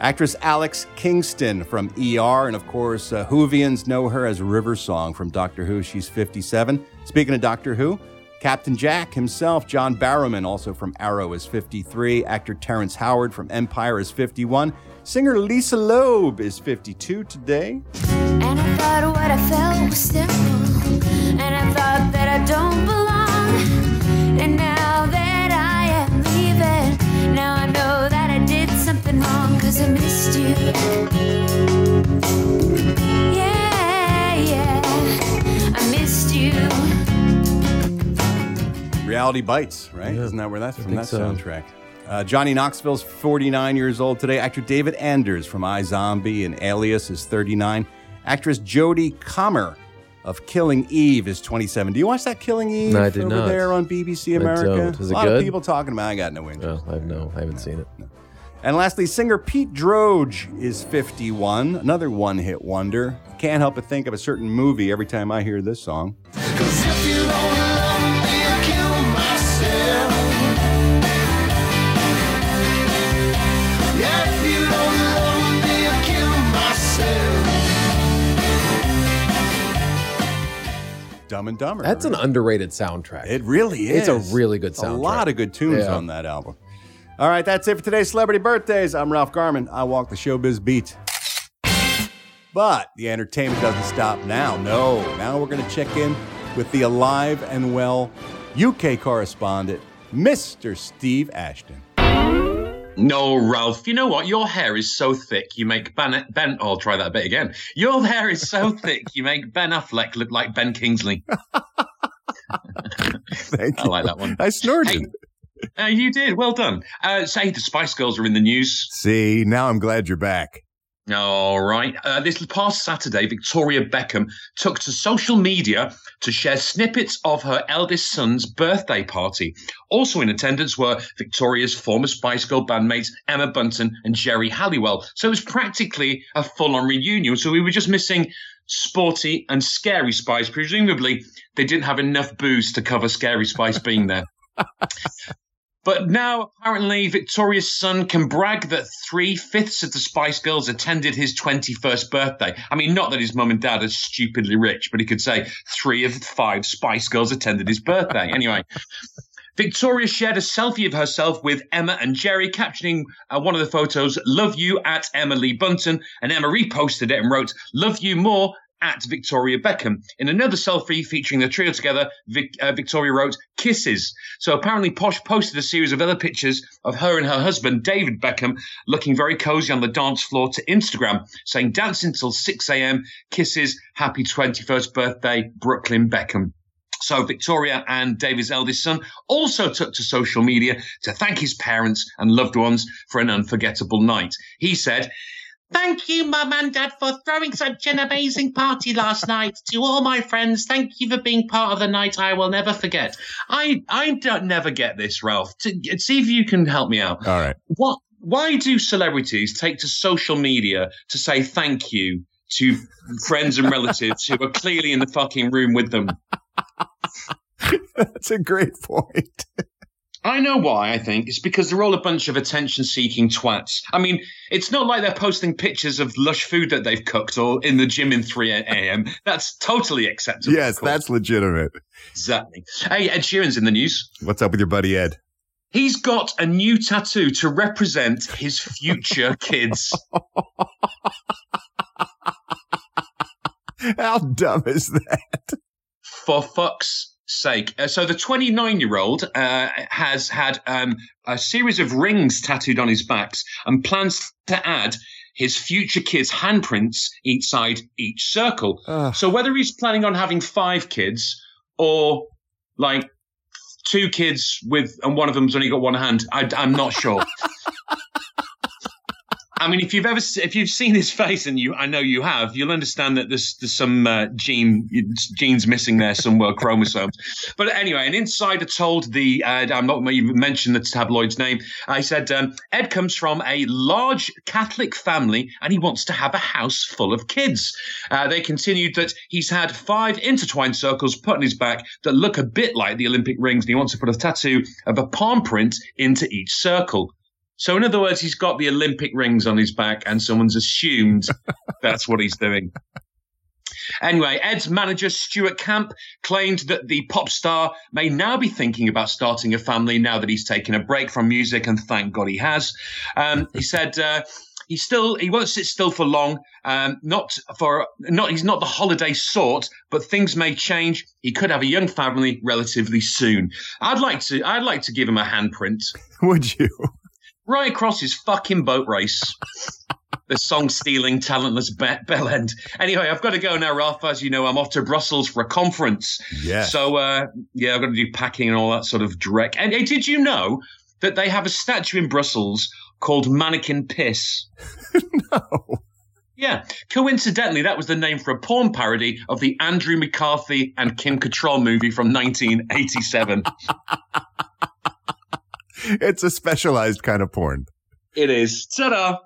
[SPEAKER 2] Actress Alex Kingston from ER, and of course, uh, Whovians know her as River Song from Doctor Who. She's 57. Speaking of Doctor Who, Captain Jack himself, John Barrowman, also from Arrow, is 53. Actor Terrence Howard from Empire is 51. Singer Lisa Loeb is 52 today.
[SPEAKER 16] And I thought what I felt was simple. And I thought that I don't belong. And now that I am leaving, now I know that I did something wrong. Cause I missed you. Yeah, yeah. I missed you.
[SPEAKER 2] Reality Bites, right? Isn't that where that's from? That
[SPEAKER 4] so.
[SPEAKER 2] soundtrack. Uh, Johnny Knoxville's 49 years old today. Actor David Anders from iZombie and Alias is 39. Actress Jodie Comer of Killing Eve is 27. Do you watch that Killing Eve
[SPEAKER 4] No, I did
[SPEAKER 2] over
[SPEAKER 4] not.
[SPEAKER 2] there on BBC
[SPEAKER 4] I
[SPEAKER 2] America?
[SPEAKER 4] don't. Is
[SPEAKER 2] a lot
[SPEAKER 4] good?
[SPEAKER 2] of people talking about. it. I got no interest.
[SPEAKER 4] No, I have no, I haven't seen it.
[SPEAKER 2] And lastly, singer Pete Droge is 51, another one-hit wonder. Can't help but think of a certain movie every time I hear this song.
[SPEAKER 5] Cause if you don't love me, I'll kill myself. Yeah, if you don't love me, I'll kill myself.
[SPEAKER 2] Dumb and Dumber.
[SPEAKER 4] That's an underrated soundtrack.
[SPEAKER 2] It really is.
[SPEAKER 4] It's a really good soundtrack.
[SPEAKER 2] A lot of good tunes
[SPEAKER 4] Yeah.
[SPEAKER 2] on that album. All right, that's it for today's celebrity birthdays. I'm Ralph Garman. I walk the showbiz beat. But the entertainment doesn't stop now. No, now we're going to check in with the alive and well UK correspondent, Mr. Steve Ashton.
[SPEAKER 17] No, Ralph. You know what? Your hair is so thick, you make Ben. Ben. Oh, I'll try that a bit again. Your hair is so thick, you make Ben Affleck look like Ben Kingsley.
[SPEAKER 2] Thank
[SPEAKER 17] I like that one.
[SPEAKER 2] I snorted.
[SPEAKER 17] Uh, you did. Well done. Uh, say the Spice Girls are in the news.
[SPEAKER 2] See, now I'm glad you're back.
[SPEAKER 17] All right. Uh, this past Saturday, Victoria Beckham took to social media to share snippets of her eldest son's birthday party. Also in attendance were Victoria's former Spice Girl bandmates Emma Bunton and Geri Halliwell. So it was practically a full on reunion. So we were just missing Sporty and Scary Spice. Presumably, they didn't have enough booze to cover Scary Spice being there. But now, apparently, Victoria's son can brag that three fifths of the Spice Girls attended his 21st birthday. I mean, not that his mum and dad are stupidly rich, but he could say three of five Spice Girls attended his birthday. Anyway. Victoria shared a selfie of herself with Emma and Geri, captioning uh, one of the photos, Love you at Emma Lee Bunton. And Emma reposted it and wrote, Love you more at Victoria Beckham. In another selfie featuring the trio together, Vic, uh, Victoria wrote kisses. So apparently Posh posted a series of other pictures of her and her husband, David Beckham, looking very cozy on the dance floor to Instagram, saying dancing till 6 a.m., kisses, happy 21st birthday, Brooklyn Beckham. So Victoria and David's eldest son also took to social media to thank his parents and loved ones for an unforgettable night. He said, Thank you, Mum and Dad, for throwing such an amazing party last night. To all my friends, thank you for being part of the night I will never forget. I I don't never get this, Ralph. To, see if you can help me out.
[SPEAKER 2] All right.
[SPEAKER 17] What? Why do celebrities take to social media to say thank you to friends and relatives who are clearly in the fucking room with them?
[SPEAKER 2] That's a great point.
[SPEAKER 17] I know why, I think. It's because they're all a bunch of attention seeking twats. I mean, it's not like they're posting pictures of lush food that they've cooked or in the gym in 3 a.m. That's totally acceptable.
[SPEAKER 2] Yes, that's legitimate.
[SPEAKER 17] Exactly. Hey, Ed Sheeran's in the news.
[SPEAKER 2] What's up with your buddy Ed?
[SPEAKER 17] He's got a new tattoo to represent his future kids.
[SPEAKER 2] How dumb is that?
[SPEAKER 17] For fuck's sake. Uh, so the 29 year old uh, has had um, a series of rings tattooed on his backs and plans to add his future kids' handprints each side each circle. So whether he's planning on having five kids or like two kids with and one of them's only got one hand, I, I'm not sure. I mean, if you've ever if you've seen his face, and you I know you have, you'll understand that there's there's some uh, gene genes missing there somewhere, chromosomes. But anyway, an insider told the uh, I'm not even mention the tabloid's name. I said um, Ed comes from a large Catholic family, and he wants to have a house full of kids. Uh, they continued that he's had five intertwined circles put on his back that look a bit like the Olympic rings, and he wants to put a tattoo of a palm print into each circle. So, in other words, he's got the Olympic rings on his back, and someone's assumed that's what he's doing. Anyway, Ed's manager, Stuart Camp, claimed that the pop star may now be thinking about starting a family now that he's taken a break from music, and thank God he has. Um, he said, uh, he still he won't sit still for long. Um, not for not he's not the holiday sort, but things may change. He could have a young family relatively soon. I'd like to I'd like to give him a handprint.
[SPEAKER 2] Would you?
[SPEAKER 17] Right across his fucking boat race. the song stealing, talentless be- bell end. Anyway, I've got to go now, Ralph. As you know, I'm off to Brussels for a conference.
[SPEAKER 2] Yeah.
[SPEAKER 17] So, uh, yeah, I've got to do packing and all that sort of dreck. And hey, did you know that they have a statue in Brussels called Manneken Pis?
[SPEAKER 2] no.
[SPEAKER 17] Yeah. Coincidentally, that was the name for a porn parody of the Andrew McCarthy and Kim Cattrall movie from 1987.
[SPEAKER 2] It's a specialized kind of porn.
[SPEAKER 17] it is. Ta-da!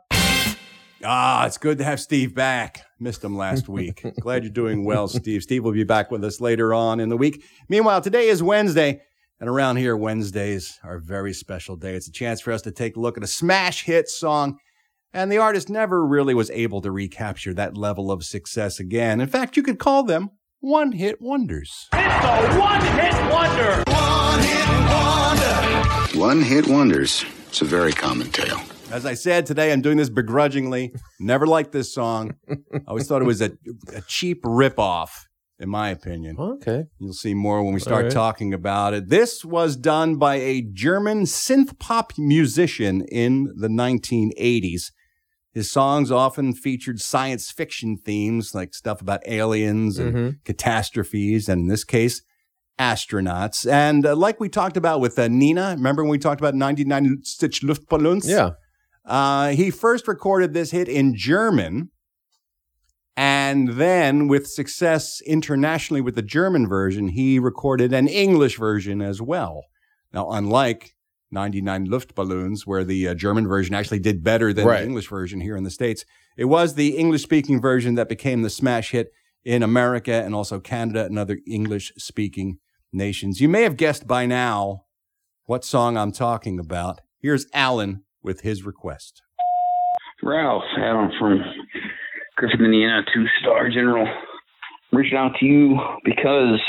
[SPEAKER 2] Ah, it's good to have Steve back. Missed him last week. Glad you're doing well, Steve. Steve will be back with us later on in the week. Meanwhile, today is Wednesday, and around here, Wednesdays are a very special day. It's a chance for us to take a look at a smash hit song, and the artist never really was able to recapture that level of success again. In fact, you could call them one hit wonders.
[SPEAKER 5] It's a one-hit wonder. One-hit wonder.
[SPEAKER 18] One hit wonders. It's a very common tale.
[SPEAKER 2] As I said today, I'm doing this begrudgingly. Never liked this song. I always thought it was a, a cheap ripoff, in my opinion.
[SPEAKER 4] Okay.
[SPEAKER 2] You'll see more when we start
[SPEAKER 4] All right.
[SPEAKER 2] talking about it. This was done by a German synth pop musician in the 1980s. His songs often featured science fiction themes, like stuff about aliens and
[SPEAKER 4] Mhm.
[SPEAKER 2] catastrophes, and in this case, astronauts. And uh, like we talked about with uh, Nina, remember when we talked about 99 Stitch Luftballons?
[SPEAKER 4] Yeah.
[SPEAKER 2] Uh, he first recorded this hit in German, and then, with success internationally with the German version, he recorded an English version as well. Now, unlike 99 Luftballons, where the uh, German version actually did better than
[SPEAKER 4] Right.
[SPEAKER 2] the English version here in the States, it was the English speaking version that became the smash hit in America and also Canada and other English speaking nations. You may have guessed by now what song I'm talking about. Here's Alan with his request.
[SPEAKER 19] Ralph, Adam from Griffith, Indiana, two star general. I'm reaching out to you because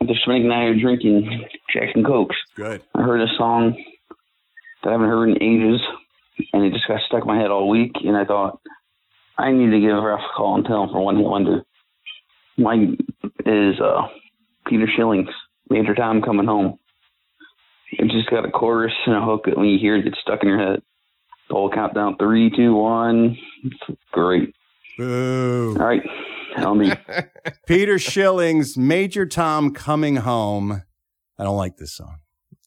[SPEAKER 19] after spending the night drinking Jack and Cokes,
[SPEAKER 2] Good.
[SPEAKER 19] I heard a song that I haven't heard in ages, and it just got stuck in my head all week. And I thought I need to give Ralph a call and tell him for one hit wonder. Mine is uh, Peter Schilling's Major Tom Coming Home. It just got a chorus and a hook that when you hear it, it's stuck in your head. The whole countdown three, two, one. It's great.
[SPEAKER 2] Boo.
[SPEAKER 19] All right. Tell me.
[SPEAKER 2] Peter Schilling's Major Tom Coming Home. I don't like this song.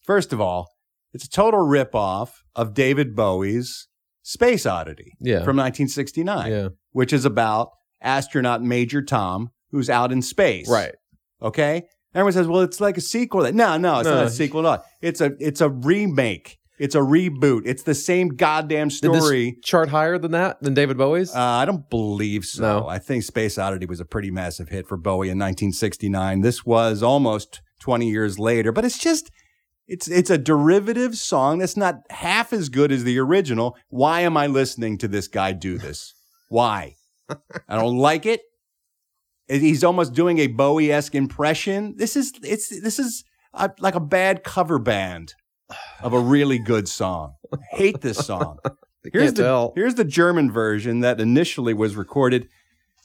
[SPEAKER 2] First of all, it's a total ripoff of David Bowie's Space Oddity
[SPEAKER 4] Yeah.
[SPEAKER 2] from 1969,
[SPEAKER 4] Yeah.
[SPEAKER 2] which is about astronaut Major Tom who's out in space.
[SPEAKER 4] Right.
[SPEAKER 2] Okay? Everyone says, well, it's like a sequel. No, no, it's
[SPEAKER 4] No.
[SPEAKER 2] not a sequel at all. It's a, it's a remake. It's a reboot. It's the same goddamn
[SPEAKER 4] Did this
[SPEAKER 2] story.
[SPEAKER 4] chart higher than that than David Bowie's?
[SPEAKER 2] Uh, I don't believe so.
[SPEAKER 4] No.
[SPEAKER 2] I think Space Oddity was a pretty massive hit for Bowie in 1969. This was almost 20 years later, but it's just it's it's a derivative song that's not half as good as the original. Why am I listening to this guy do this? Why? I don't like it. And He's almost doing a Bowie-esque impression. This is it's this is a, like a bad cover band of a really good song. I hate this song. Here's the
[SPEAKER 4] tell.
[SPEAKER 2] here's the German version that initially was recorded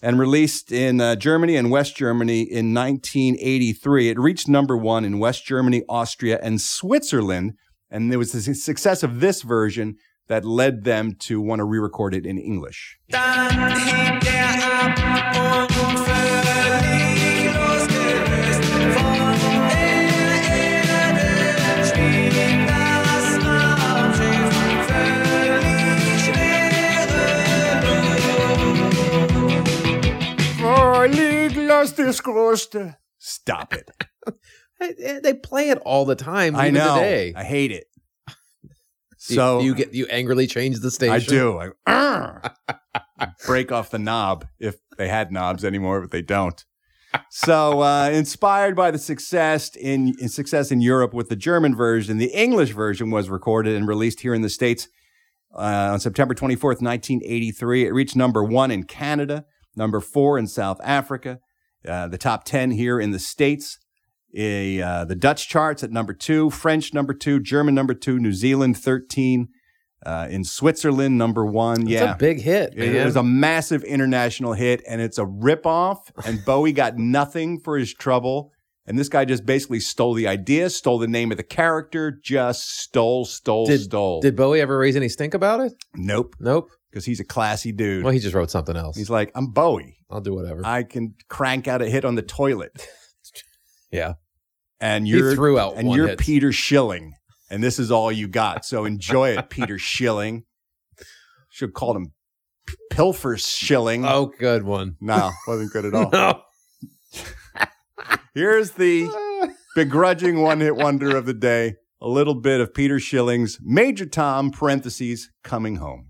[SPEAKER 2] and released in uh, Germany and West Germany in 1983. It reached number one in West Germany, Austria, and Switzerland. And there was the success of this version that led them to want to re-record it in English. Stop it.
[SPEAKER 4] They- They play it all the time.
[SPEAKER 2] I
[SPEAKER 4] even
[SPEAKER 2] know.
[SPEAKER 4] Today.
[SPEAKER 2] I hate it.
[SPEAKER 4] You-
[SPEAKER 2] So
[SPEAKER 4] you, get you angrily change the station.
[SPEAKER 2] I do. I, break off the knob if they had knobs anymore, but they don't. So, uh, inspired by the success in, in success in Europe with the German version, the English version was recorded and released here in the states uh, on September twenty fourth, nineteen eighty three. It reached number one in Canada, number four in South Africa, uh, the top ten here in the states. A, uh, the Dutch charts at number two, French number two, German number two, New Zealand 13, uh, in Switzerland number one.
[SPEAKER 4] It's
[SPEAKER 2] yeah.
[SPEAKER 4] a big hit,
[SPEAKER 2] It was a massive international hit, and it's a ripoff. And Bowie got nothing for his trouble. And this guy just basically stole the idea, stole the name of the character, just stole, stole,
[SPEAKER 4] Did,
[SPEAKER 2] stole.
[SPEAKER 4] did Bowie ever raise any stink about it?
[SPEAKER 2] nope.
[SPEAKER 4] Nope.
[SPEAKER 2] Because he's a classy dude.
[SPEAKER 4] Well, he just wrote something else.
[SPEAKER 2] he's like, I'm Bowie.
[SPEAKER 4] I'll do whatever.
[SPEAKER 2] I can crank out a hit on the toilet.
[SPEAKER 4] yeah.
[SPEAKER 2] And you're
[SPEAKER 4] threw out
[SPEAKER 2] and you're
[SPEAKER 4] hit.
[SPEAKER 2] Peter Schilling. And this is all you got. So enjoy it, Peter Schilling. Should have called him P- Pilfer Schilling.
[SPEAKER 4] Oh, good one.
[SPEAKER 2] No, wasn't good at all.
[SPEAKER 4] No.
[SPEAKER 2] Here's the begrudging one hit wonder of the day. A little bit of Peter Schilling's Major Tom, parentheses, coming home.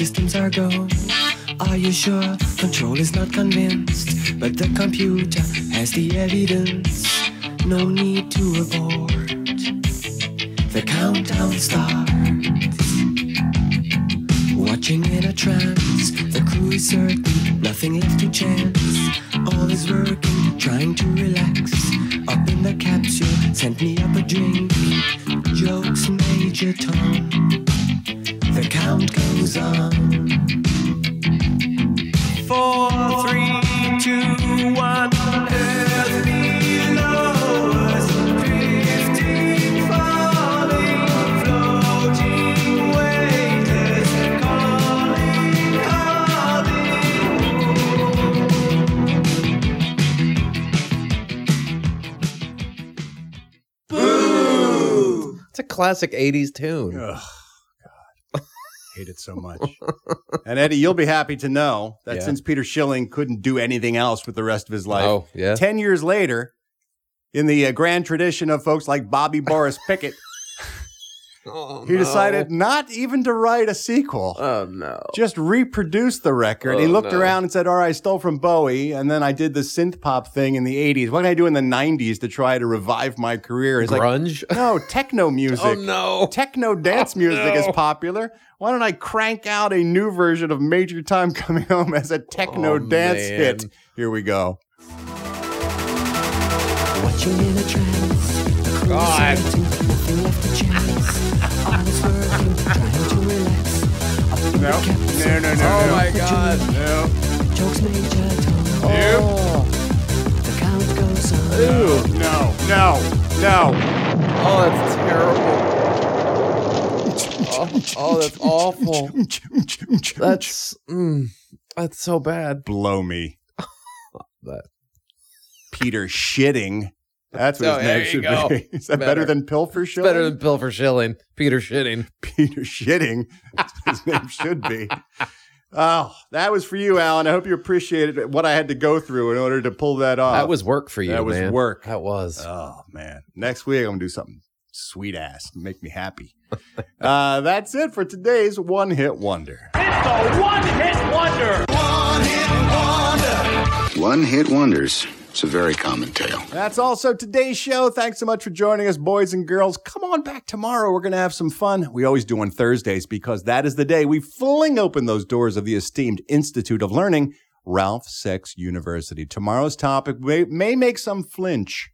[SPEAKER 5] systems are go. Are you sure? Control is not convinced, but the computer has the evidence. No need to abort. The countdown starts. Watching in a trance, the crew is certain, nothing left to chance. All is working, trying to relax. Up in the capsule, sent me up a drink.
[SPEAKER 4] Classic 80s tune.
[SPEAKER 2] Ugh, God. Hate it so much. and Eddie, you'll be happy to know that
[SPEAKER 4] Yeah.
[SPEAKER 2] since Peter Schilling couldn't do anything else with the rest of his life,
[SPEAKER 4] Oh, yeah?
[SPEAKER 2] 10 years later, in the uh, grand tradition of folks like Bobby Boris Pickett,
[SPEAKER 4] Oh,
[SPEAKER 2] he decided not even to write a sequel.
[SPEAKER 4] Oh, no.
[SPEAKER 2] Just reproduce the record. he
[SPEAKER 4] Oh,
[SPEAKER 2] looked
[SPEAKER 4] no.
[SPEAKER 2] around and said, All right, I stole from Bowie, and then I did the synth pop thing in the 80s. What can I do in the 90s to try to revive my career? He's like,
[SPEAKER 4] Grunge?
[SPEAKER 2] no, techno music.
[SPEAKER 4] Oh, no.
[SPEAKER 2] Techno oh, dance
[SPEAKER 4] Oh,
[SPEAKER 2] music is popular. Why don't I crank out a new version of Major Tom Coming Home as a techno
[SPEAKER 4] Oh,
[SPEAKER 2] dance
[SPEAKER 4] man.
[SPEAKER 2] hit? Here we go.
[SPEAKER 5] Watching in a trance.
[SPEAKER 4] God.
[SPEAKER 5] Nothing left to chance. All is working, trying to relax. Up in
[SPEAKER 2] No, no, no, no. Oh, my God. No.
[SPEAKER 5] Jokes, Major Tom.
[SPEAKER 2] Oh.
[SPEAKER 5] The count goes on.
[SPEAKER 4] Ew.
[SPEAKER 2] No, no, no.
[SPEAKER 4] Oh, that's terrible. oh, oh, that's awful. That's mm, that's so bad.
[SPEAKER 2] Blow me.
[SPEAKER 4] That
[SPEAKER 2] Peter Shitting. That's what
[SPEAKER 4] Oh,
[SPEAKER 2] his name should
[SPEAKER 4] go.
[SPEAKER 2] be. Is that better,
[SPEAKER 4] Better.
[SPEAKER 2] than Pilfer Shilling?
[SPEAKER 4] better than Pilfer Shilling. Peter Shitting.
[SPEAKER 2] Peter Shitting. That's what his name should be. Oh, that was for you, Alan. I hope you appreciated what I had to go through in order to pull that off.
[SPEAKER 4] That was work for you.
[SPEAKER 2] That was
[SPEAKER 4] man.
[SPEAKER 2] work.
[SPEAKER 4] That was.
[SPEAKER 2] Oh man. Next week I'm gonna do something sweet ass. Make me happy. uh, that's it for today's one hit wonder.
[SPEAKER 18] It's the one hit wonder. one hit wonder. One hit wonders. It's a very common tale.
[SPEAKER 2] That's also today's show. Thanks so much for joining us, boys and girls. Come on back tomorrow. We're going to have some fun. We always do on Thursdays because that is the day we fling open those doors of the esteemed Institute of Learning, Ralph Sex University. Tomorrow's topic may, may make some flinch.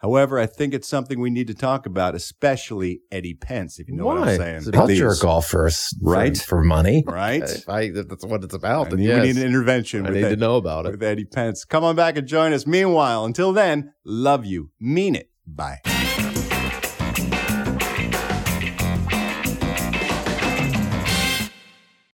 [SPEAKER 2] However, I think it's something we need to talk about, especially Eddie Pence, if you know what I'm saying.
[SPEAKER 4] It's about
[SPEAKER 2] Please.
[SPEAKER 4] off
[SPEAKER 2] Right?
[SPEAKER 4] For, for money,
[SPEAKER 2] Right?
[SPEAKER 4] If, I, that's what it's about.
[SPEAKER 2] Need,
[SPEAKER 4] yes.
[SPEAKER 2] We need an intervention.
[SPEAKER 4] I need
[SPEAKER 2] Ed-
[SPEAKER 4] to know about it.
[SPEAKER 2] With Eddie Pence. Come on back and join us. Meanwhile, until then, love you. Mean it. Bye.